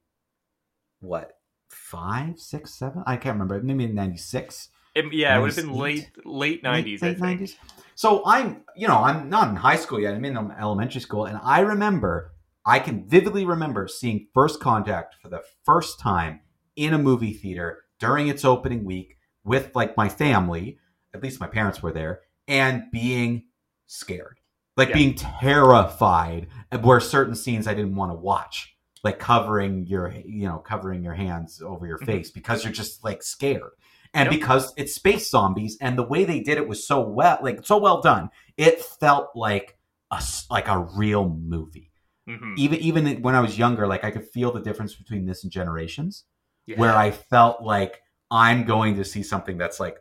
what five, six, seven? I can't remember. Maybe ninety six. It- yeah it would have been late late 90s late 90s. So I'm, you know, I'm not in high school yet. I'm in elementary school, and I remember, I can vividly remember seeing First Contact for the first time in a movie theater during its opening week with like my family. At least my parents were there, and being scared, like Yeah. being terrified. Where certain scenes I didn't want to watch, like covering your, you know, covering your hands over your Mhm. face because you're just like scared and Yep. because it's space zombies and the way they did it was so well like so well done it felt like a like a real movie Mhm. even even when i was younger like i could feel the difference between this and generations Yeah. where i felt like i'm going to see something that's like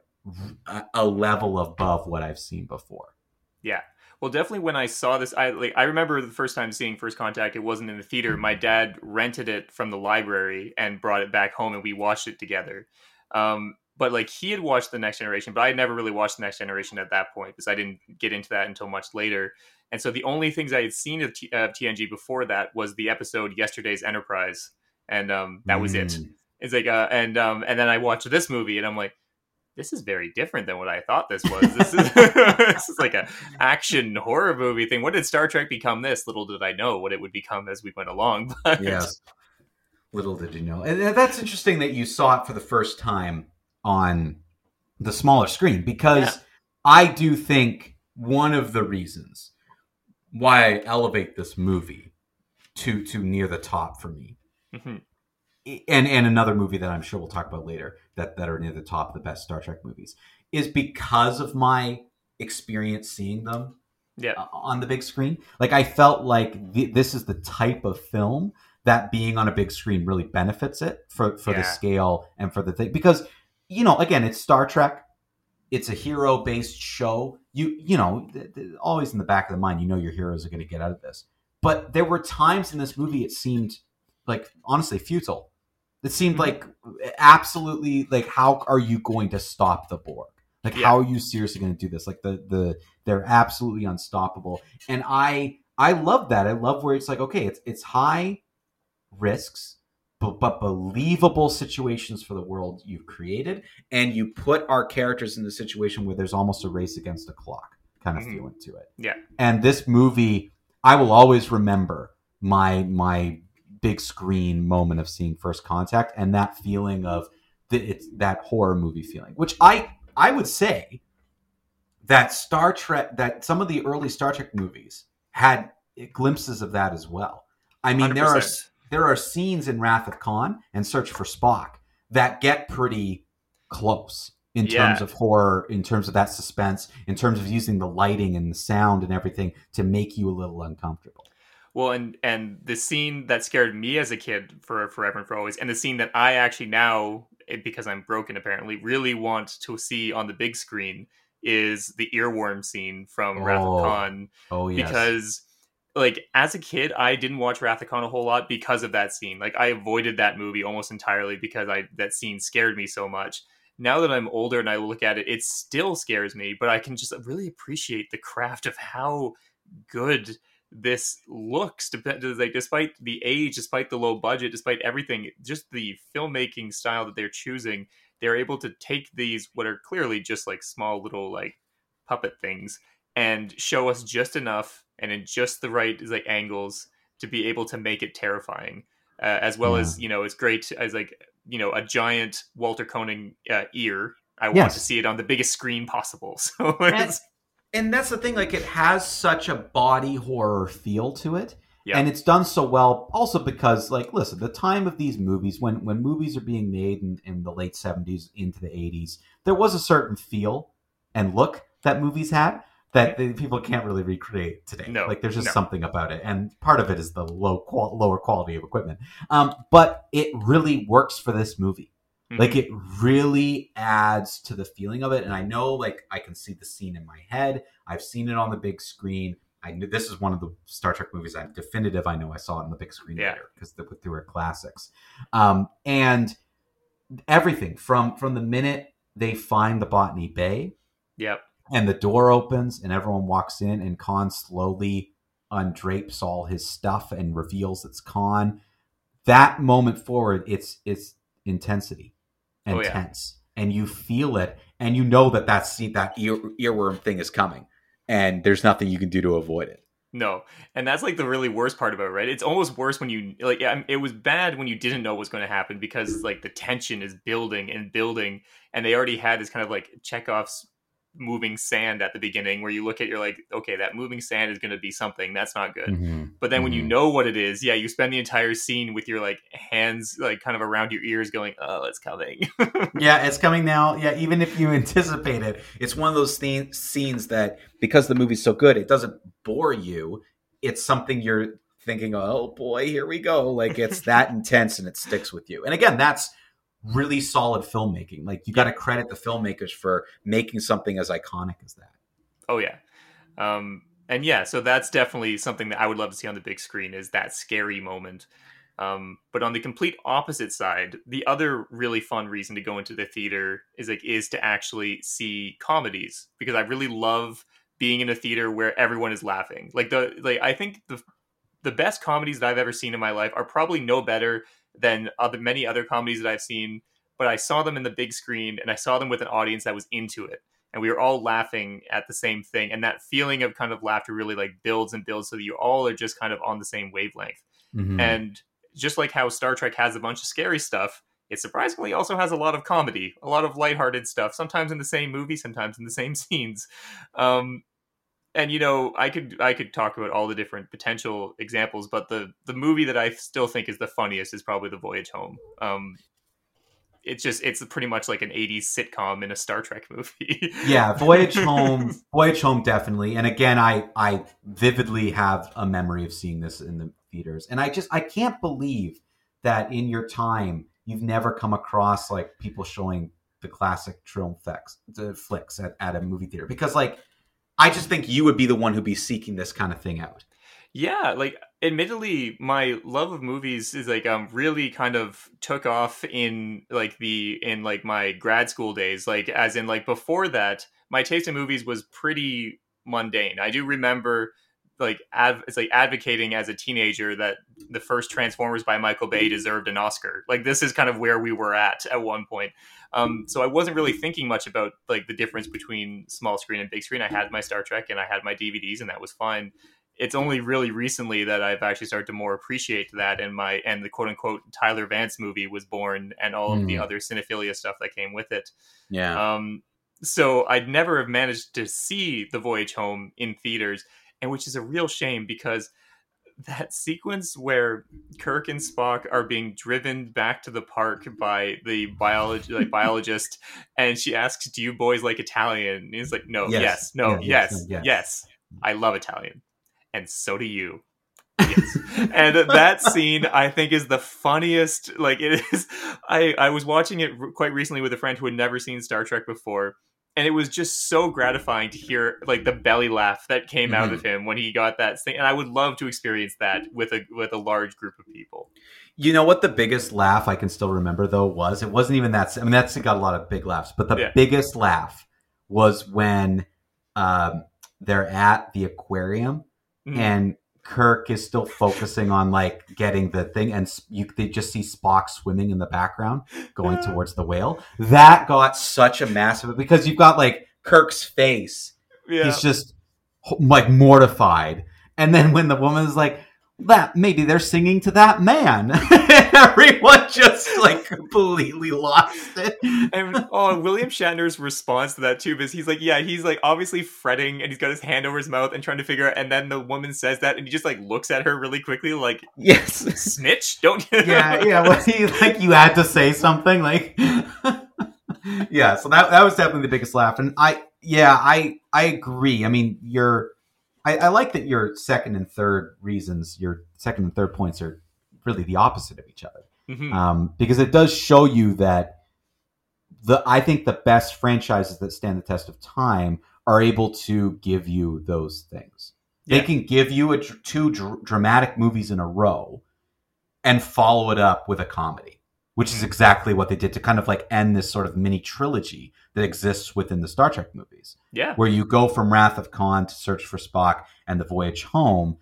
a, a level above what i've seen before yeah Well, definitely when I saw this, I like I remember the first time seeing First Contact. It wasn't in the theater. My dad rented it from the library and brought it back home, and we watched it together. Um, but like he had watched the Next Generation, but I had never really watched the Next Generation at that point because I didn't get into that until much later. And so the only things I had seen of, T- of TNG before that was the episode Yesterday's Enterprise, and um, that was it. Mm. It's like, uh, and um, and then I watched this movie, and I'm like, this is very different than what I thought this was. This is this is like a action horror movie thing. What did Star Trek become? This little did I know what it would become as we went along. But yes little did you know and that's interesting that you saw it for the first time on the smaller screen because Yeah. i do think one of the reasons why i elevate this movie to to near the top for me Mhm. and and another movie that i'm sure we'll talk about later that that are near the top of the best star trek movies is because of my experience seeing them yeah, on the big screen. Like I felt like th- this is the type of film that being on a big screen really benefits it for for the scale and for the thing because you know again it's Star Trek. It's a hero based show. You you know th- th- always in the back of the mind you know your heroes are going to get out of this. But there were times in this movie it seemed like honestly futile. It seemed Mhm. like absolutely like how are you going to stop the Borg? Like Yeah. how are you seriously going to do this? Like the the they're absolutely unstoppable and i i love that i love where it's like okay it's it's high risks but, believable situations for the world you've created and you put our characters in the situation where there's almost a race against a clock kind of Mhm. feeling to it Yeah. and this movie i will always remember my my big screen moment of seeing first contact and that feeling of the, it's that horror movie feeling which i i would say that Star Trek, that some of the early Star Trek movies had glimpses of that as well. I mean, there are 100%. There are scenes in Wrath of Khan and Search for Spock that get pretty close in Yeah. terms of horror, in terms of that suspense, in terms of using the lighting and the sound and everything to make you a little uncomfortable. Well, and and the scene that scared me as a kid for forever and for always, and the scene that I actually now, because I'm broken apparently, really want to see on the big screen is the earworm scene from Wrath Oh, of Khan. Oh yes, because like as a kid i didn't watch wrath a whole lot because of that scene. Like i avoided that movie almost entirely because i that scene scared me so much. Now that i'm older and i look at it it still scares me but i can just really appreciate the craft of how good this looks like despite the age despite the low budget despite everything just the filmmaking style that they're choosing they're able to take these what are clearly just like small little like puppet things and show us just enough and in just the right like angles to be able to make it terrifying uh, as well Yeah. as you know it's great as like you know a giant walter koenig uh, ear i want to see it on the biggest screen possible so it's, and that's the thing. Like it has such a body horror feel to it, Yeah. and it's done so well. Also because, like, listen, the time of these movies when when movies are being made in, in the late seventies into the eighties, there was a certain feel and look that movies had that the people can't really recreate today. No, like there's just no. something about it, and part of it is the low qual- lower quality of equipment. Um, but it really works for this movie. Mhm. Like it really adds to the feeling of it. And I know, like, I can see the scene in my head. I've seen it on the big screen. I knew this is one of the Star Trek movies I'm definitive. I know I saw it on the big screen Yeah. later because they, they were classics. Um, and everything from from the minute they find the Botany Bay Yep. And the door opens and everyone walks in and Khan slowly undrapes all his stuff and reveals it's Khan. That moment forward, it's it's intensity and Oh, yeah. tense, and you feel it, and you know that that scene, that ear, earworm thing is coming, and there's nothing you can do to avoid it. No, and that's like the really worst part about it, right? It's almost worse when you like. It was bad when you didn't know what was going to happen because like the tension is building and building, and they already had this kind of like Chekhov's moving sand at the beginning, where you look at you're like, okay, that moving sand is going to be something that's not good. Mm-hmm. But then when you Mhm. know what it is, yeah, you spend the entire scene with your like hands like kind of around your ears, going, "Oh, it's coming." Yeah, it's coming now. Yeah, even if you anticipate it, it's one of those th- scenes that because the movie's so good, it doesn't bore you. It's something you're thinking, "Oh boy, here we go!" Like it's that intense and it sticks with you. And again, that's really solid filmmaking. Like you got to credit the filmmakers for making something as iconic as that. Oh yeah, um, and yeah, so that's definitely something that I would love to see on the big screen is that scary moment. Um, but on the complete opposite side, the other really fun reason to go into the theater is like is to actually see comedies because I really love being in a theater where everyone is laughing. Like the like I think the the best comedies that I've ever seen in my life are probably no better than other many other comedies that I've seen. But I saw them in the big screen and I saw them with an audience that was into it and we were all laughing at the same thing and that feeling of kind of laughter really like builds and builds so that you all are just kind of on the same wavelength Mhm. and just like how star trek has a bunch of scary stuff it surprisingly also has a lot of comedy a lot of lighthearted stuff sometimes in the same movie sometimes in the same scenes um and you know i could i could talk about all the different potential examples but the the movie that i still think is the funniest is probably the voyage home um it's just it's pretty much like an 80s sitcom in a star trek movie yeah, Voyage Home, Voyage Home, definitely. And again, I I vividly have a memory of seeing this in the theaters, and I just I can't believe that in your time you've never come across like people showing the classic the flicks at, at a movie theater because like I just think you would be the one who'd be seeking this kind of thing out. Yeah, like admittedly, my love of movies is like um really kind of took off in like the in like my grad school days. Like as in like before that, my taste in movies was pretty mundane. I do remember like adv- it's like advocating as a teenager that the first Transformers by Michael Bay deserved an Oscar. Like this is kind of where we were at at one point. Um, so I wasn't really thinking much about like the difference between small screen and big screen. I had my Star Trek and I had my DVDs, and that was fine it's only really recently that I've actually started to more appreciate that and my and the quote unquote Tyler Vance movie was born and all of the Mm. other cinephilia stuff that came with it. Yeah. Um so I'd never have managed to see The Voyage Home in theaters, and which is a real shame because that sequence where Kirk and Spock are being driven back to the park by the biology like biologist, and she asks, "Do you boys like Italian?" And he's like, "No, Yes. yes, no, Yeah, yes, yes, yes, yes. I love Italian, and so do you." yes. and that scene I think is the funniest. Like it is. I I was watching it quite recently with a friend who had never seen Star Trek before, and it was just so gratifying to hear like the belly laugh that came out of him when he got that thing. And I would love to experience that with a with a large group of people. You know what the biggest laugh I can still remember though was? It wasn't even that. I mean, that's got a lot of big laughs, but the Yeah. biggest laugh was when um, they're at the aquarium Mhm. and Kirk is still focusing on like getting the thing, and you they just see Spock swimming in the background, going towards the whale. That got such a massive because you've got like Kirk's face yeah. he's just like mortified and then when the woman's like that maybe they're singing to that man. Everyone just like completely lost it. And oh, William Shatner's response to that too is he's like, yeah, he's like obviously fretting and he's got his hand over his mouth and trying to figure out. And then the woman says that, and he just like looks at her really quickly, like, yes, snitch, don't. You? Yeah, yeah. Well, he like you had to say something, like, yeah. So that that was definitely the biggest laugh, and I, yeah, I I agree. I mean, you're I, I, like that your second and third reasons, your second and third points are really the opposite of each other, mm-hmm. um, because it does show you that the I think the best franchises that stand the test of time are able to give you those things. Yeah. They can give you a, two dr- dramatic movies in a row and follow it up with a comedy, which is exactly what they did to kind of like end this sort of mini trilogy that exists within the Star Trek movies. Yeah. Where you go from Wrath of Khan to Search for Spock and The Voyage Home.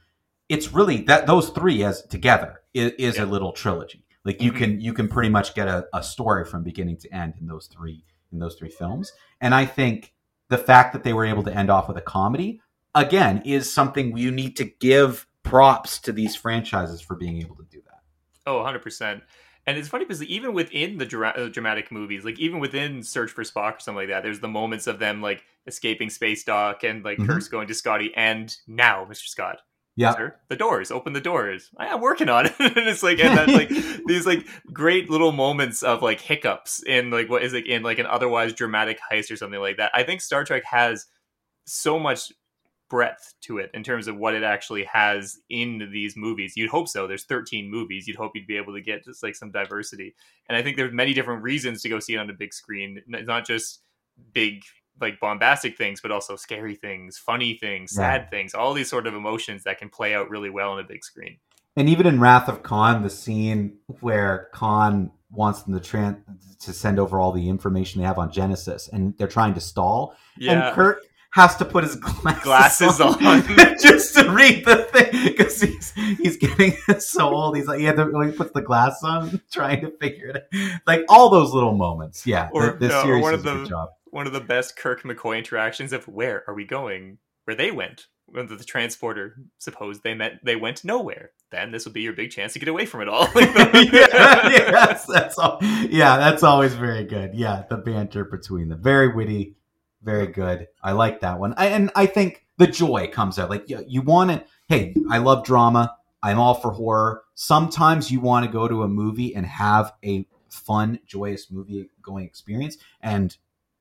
It's really that those three as together is, is yeah. a little trilogy. Like you mm-hmm. can you can pretty much get a, a story from beginning to end in those three in those three films. And I think the fact that they were able to end off with a comedy again is something you need to give props to these franchises for being able to do that. Oh, 100%. And it's funny because even within the dra- uh, dramatic movies, like even within Search for Spock or something like that, there's the moments of them like escaping space dock and like mm-hmm. Kirk's going to Scotty and now, Mr. Scott. Yeah. Sir, the doors, open the doors. I am working on it. and it's like and then like these like great little moments of like hiccups in like what is it in like an otherwise dramatic heist or something like that. I think Star Trek has so much breadth to it in terms of what it actually has in these movies. You'd hope so. There's 13 movies. You'd hope you'd be able to get just like some diversity. And I think there's many different reasons to go see it on a big screen. It's not just big like bombastic things, but also scary things, funny things, sad things, all these sort of emotions that can play out really well on a big screen. And even in Wrath of Khan, the scene where Khan wants them to tran- to send over all the information they have on Genesis, and they're trying to stall, yeah. and Kirk has to put his glasses, glasses on, on. just to read the thing because he's he's getting so old. He's like he had to he puts the glass on, trying to figure it. out. Like all those little moments. Yeah, or, the, no, series one of the one of the best Kirk McCoy interactions of where are we going? Where they went. When the, transporter supposed they meant they went nowhere. Then this will be your big chance to get away from it all. yeah, yes, that's all. Yeah, that's always very good. Yeah, the banter between them, very witty very good. I like that one. I, and I think the joy comes out. Like you, you want to. Hey, I love drama. I'm all for horror. Sometimes you want to go to a movie and have a fun, joyous movie going experience. And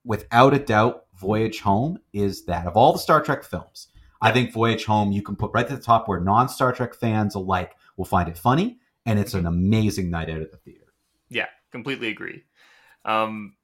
without a doubt, Voyage Home is that. Of all the Star Trek films, I think Voyage Home you can put right to the top where non Star Trek fans alike will find it funny, and it's an amazing night out at the theater. Yeah, completely agree. Um,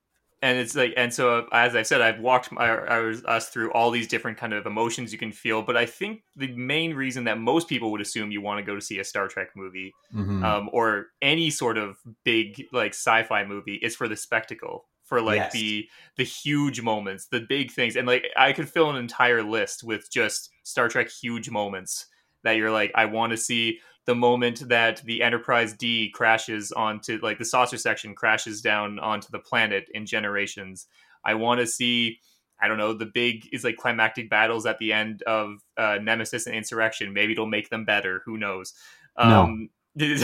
and it's like and so as i said i've walked my, I was, us through all these different kind of emotions you can feel but i think the main reason that most people would assume you want to go to see a star trek movie mm-hmm. um, or any sort of big like sci-fi movie is for the spectacle for like yes. the the huge moments the big things and like i could fill an entire list with just star trek huge moments that you're like i want to see the moment that the Enterprise D crashes onto like the saucer section crashes down onto the planet in Generations. I want to see I don't know the big is like climactic battles at the end of uh, Nemesis and Insurrection. Maybe it'll make them better. Who knows? Um, no.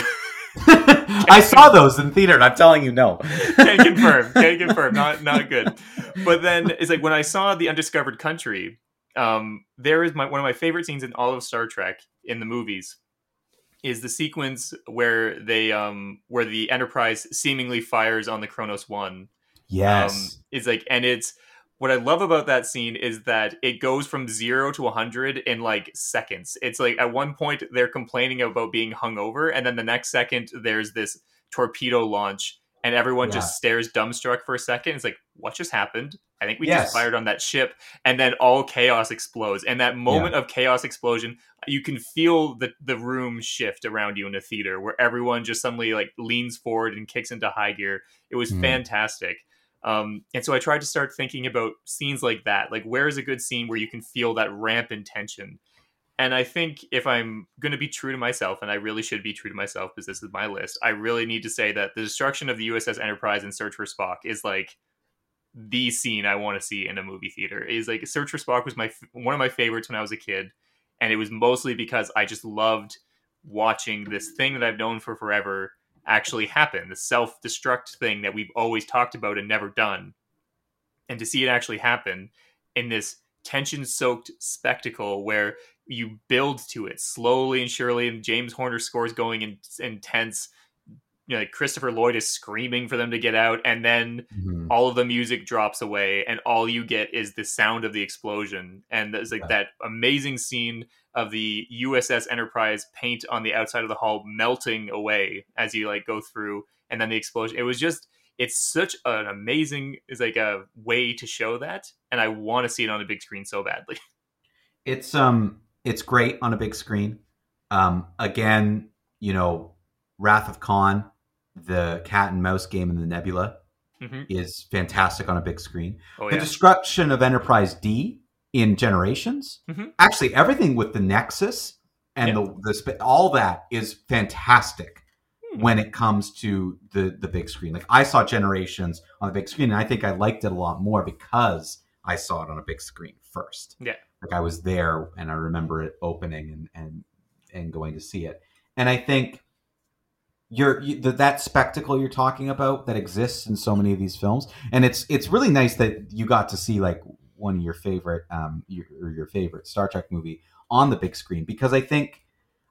I saw those in theater, and I'm telling you, no. can confirm. Can confirm. Not not good. But then it's like when I saw the Undiscovered Country. Um, there is my one of my favorite scenes in all of Star Trek in the movies is the sequence where they um where the Enterprise seemingly fires on the Kronos One. Yes, um, is like, and it's what I love about that scene is that it goes from zero to 100 in like seconds. It's like at one point they're complaining about being hungover, and then the next second there's this torpedo launch, and everyone yeah. just stares dumbstruck for a second. It's like, what just happened? I think we yes. just fired on that ship, and then all chaos explodes. And that moment yeah. of chaos explosion, you can feel the the room shift around you in a theater where everyone just suddenly like leans forward and kicks into high gear. It was mm. fantastic. Um, and so I tried to start thinking about scenes like that. Like, where is a good scene where you can feel that rampant tension? And I think if I'm going to be true to myself, and I really should be true to myself because this is my list, I really need to say that the destruction of the USS Enterprise and Search for Spock is like the scene I want to see in a movie theater. Is like Search for Spock was my one of my favorites when I was a kid, and it was mostly because I just loved watching this thing that I've known for forever actually happen, the self destruct thing that we've always talked about and never done. And to see it actually happen in this tension soaked spectacle where you build to it slowly and surely, and James Horner scores going in, intense. You know, like Christopher Lloyd is screaming for them to get out, and then Mhm. all of the music drops away, and all you get is the sound of the explosion. And there's like Yeah. that amazing scene of the USS Enterprise paint on the outside of the hull melting away as you like go through, and then the explosion. It was just it's such an amazing is like a way to show that, and I want to see it on a big screen so badly. It's um it's great on a big screen. Um again, you know, Wrath of Khan, the cat and mouse game in the Nebula Mhm. is fantastic on a big screen. Oh the yeah, destruction of Enterprise D in Generations, Mhm. actually everything with the Nexus and Yeah. the the all that is fantastic. When it comes to the the big screen. Like I saw Generations on the big screen, and I think I liked it a lot more because I saw it on a big screen first. Yeah. like I was there, and I remember it opening and and and going to see it. And I think you're you, the, that spectacle you're talking about that exists in so many of these films, and it's it's really nice that you got to see like one of your favorite um your, or your favorite Star Trek movie on the big screen because I think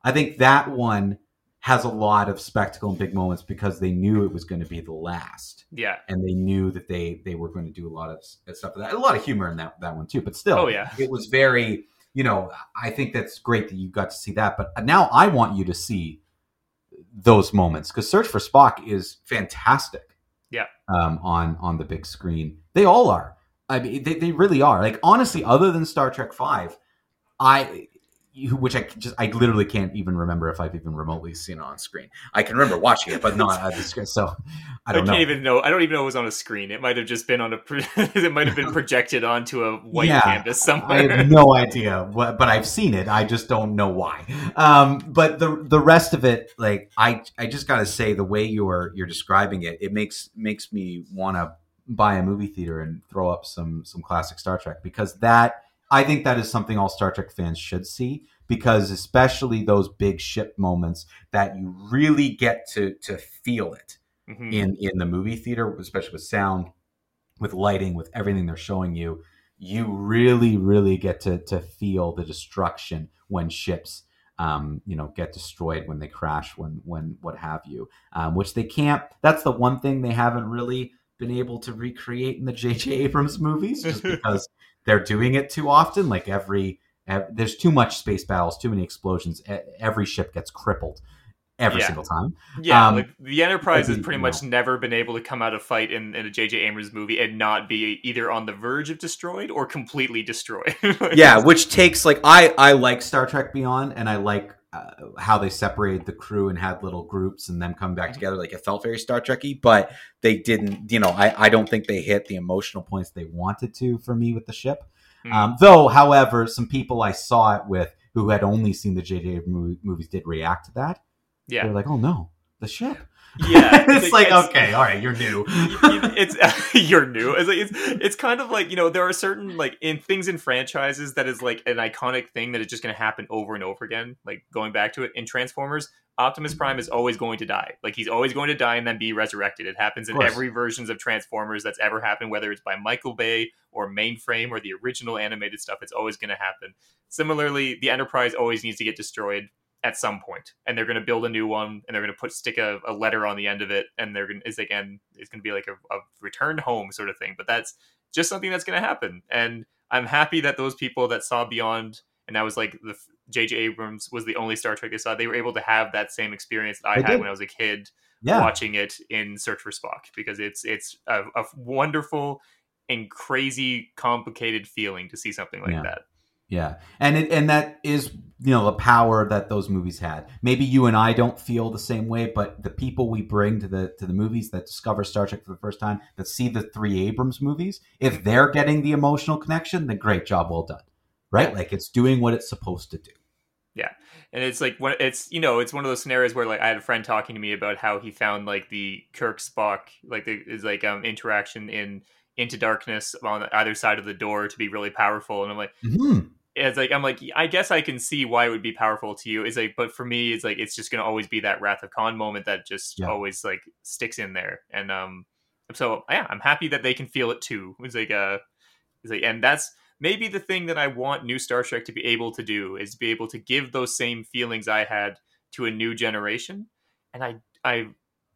I think that one has a lot of spectacle and big moments because they knew it was going to be the last. Yeah, and they knew that they they were going to do a lot of stuff with that. A lot of humor in that that one too but still Oh, yeah. it was very you know i think that's great that you got to see that but now i want you to see those moments because search for spock is fantastic. Yeah. um, on on the big screen. They all are. I mean they, they really are. Like honestly other than star trek 5 i which I just I literally can't even remember if I've even remotely seen it on screen. I can remember watching it, but not on the screen. So I I, don't can't know. even know. I don't even know it was on a screen. It might have just been on a. It might have been projected onto a white Yeah, canvas somewhere. I have no idea, what, but I've seen it. I just don't know why. Um, but the the rest of it, like I I just gotta say, the way you're you're describing it, it makes makes me want to buy a movie theater and throw up some some classic Star Trek because that I think that is something all Star Trek fans should see because especially those big ship moments that you really get to to feel it Mhm. in in the movie theater, especially with sound, with lighting, with everything they're showing you, you really, really get to to feel the destruction when ships, um, you know, get destroyed when they crash, when when what have you, um, which they can't. That's the one thing they haven't really been able to recreate in the J.J. Abrams movies, just because they're doing it too often. Like every, ev there's too much space battles, too many explosions. Every ship gets crippled every Yeah. single time. Yeah, Um, like the Enterprise has pretty much know. never been able to come out of fight in, in a J.J. Abrams movie and not be either on the verge of destroyed or completely destroyed. yeah, which takes like I I like Star Trek Beyond, and I like uh, how they separated the crew and had little groups and them come back together. Like it felt very Star Trekky, but they didn't. You know, I I don't think they hit the emotional points they wanted to for me with the ship. Hmm. Um, though, however, some people I saw it with who had only seen the J.J. movie, movies did react to that. Yeah, They yeah, were like, "Oh no, the ship." Yeah. it's like okay, all right, you're new. it's you're new. It's, like, it's it's kind of like you know there are certain like in things in franchises that is like an iconic thing that is just going to happen over and over again. Like going back to it in Transformers, Optimus Prime is always going to die. Like he's always going to die and then be resurrected. It happens in every versions of Transformers that's ever happened, whether it's by Michael Bay or Mainframe or the original animated stuff. It's always going to happen. Similarly, the Enterprise always needs to get destroyed at some point and they're going to build a new one and they're going to put stick a, a letter on the end of it and they're going to is again it's going to be like a, a return home sort of thing but that's just something that's going to happen and i'm happy that those people that saw beyond and that was like the jj abrams was the only star trek they saw they were able to have that same experience that i had did. when i was a kid Yeah, watching it in search for spock because it's it's a, a wonderful and crazy complicated feeling to see something like Yeah. that Yeah, and it, and that is you know the power that those movies had. Maybe you and I don't feel the same way, but the people we bring to the to the movies that discover Star Trek for the first time, that see the three Abrams movies, if they're getting the emotional connection, then great job, well done, right? Like it's doing what it's supposed to do. Yeah, and it's like when it's you know it's one of those scenarios where like I had a friend talking to me about how he found like the Kirk Spock like the is like um interaction in Into Darkness on either side of the door to be really powerful, and I'm like, hmm it's like I'm like I guess I can see why it would be powerful to you. Is like, but for me, it's like it's just gonna always be that Wrath of Khan moment that just Yeah. always like sticks in there. And um, so yeah, I'm happy that they can feel it too. It's like uh, it's like, and that's maybe the thing that I want new Star Trek to be able to do is be able to give those same feelings I had to a new generation. And I I.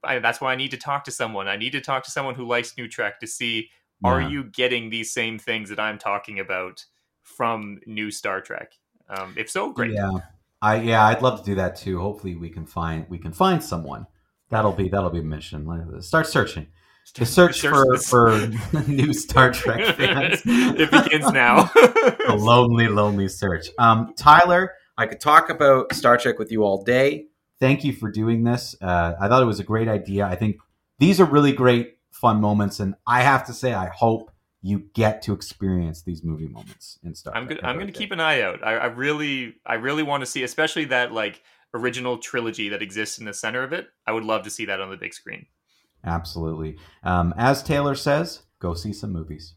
I, that's why I need to talk to someone. I need to talk to someone who likes New Trek to see are you getting these same things that I'm talking about from new Star Trek? Um, if so, great. Yeah, I yeah, I'd love to do that too. Hopefully, we can find we can find someone. That'll be that'll be a mission. Start searching. The search, for this- for new Star Trek fans. it begins now. a lonely, lonely search. Um, Tyler, I could talk about Star Trek with you all day. Thank you for doing this. Uh, I thought it was a great idea. I think these are really great, fun moments, and I have to say, I hope you get to experience these movie moments and stuff. I'm good. I'm going to keep an eye out. I, I really, I really want to see, especially that like original trilogy that exists in the center of it. I would love to see that on the big screen. Absolutely. Um, as Taylor says, go see some movies.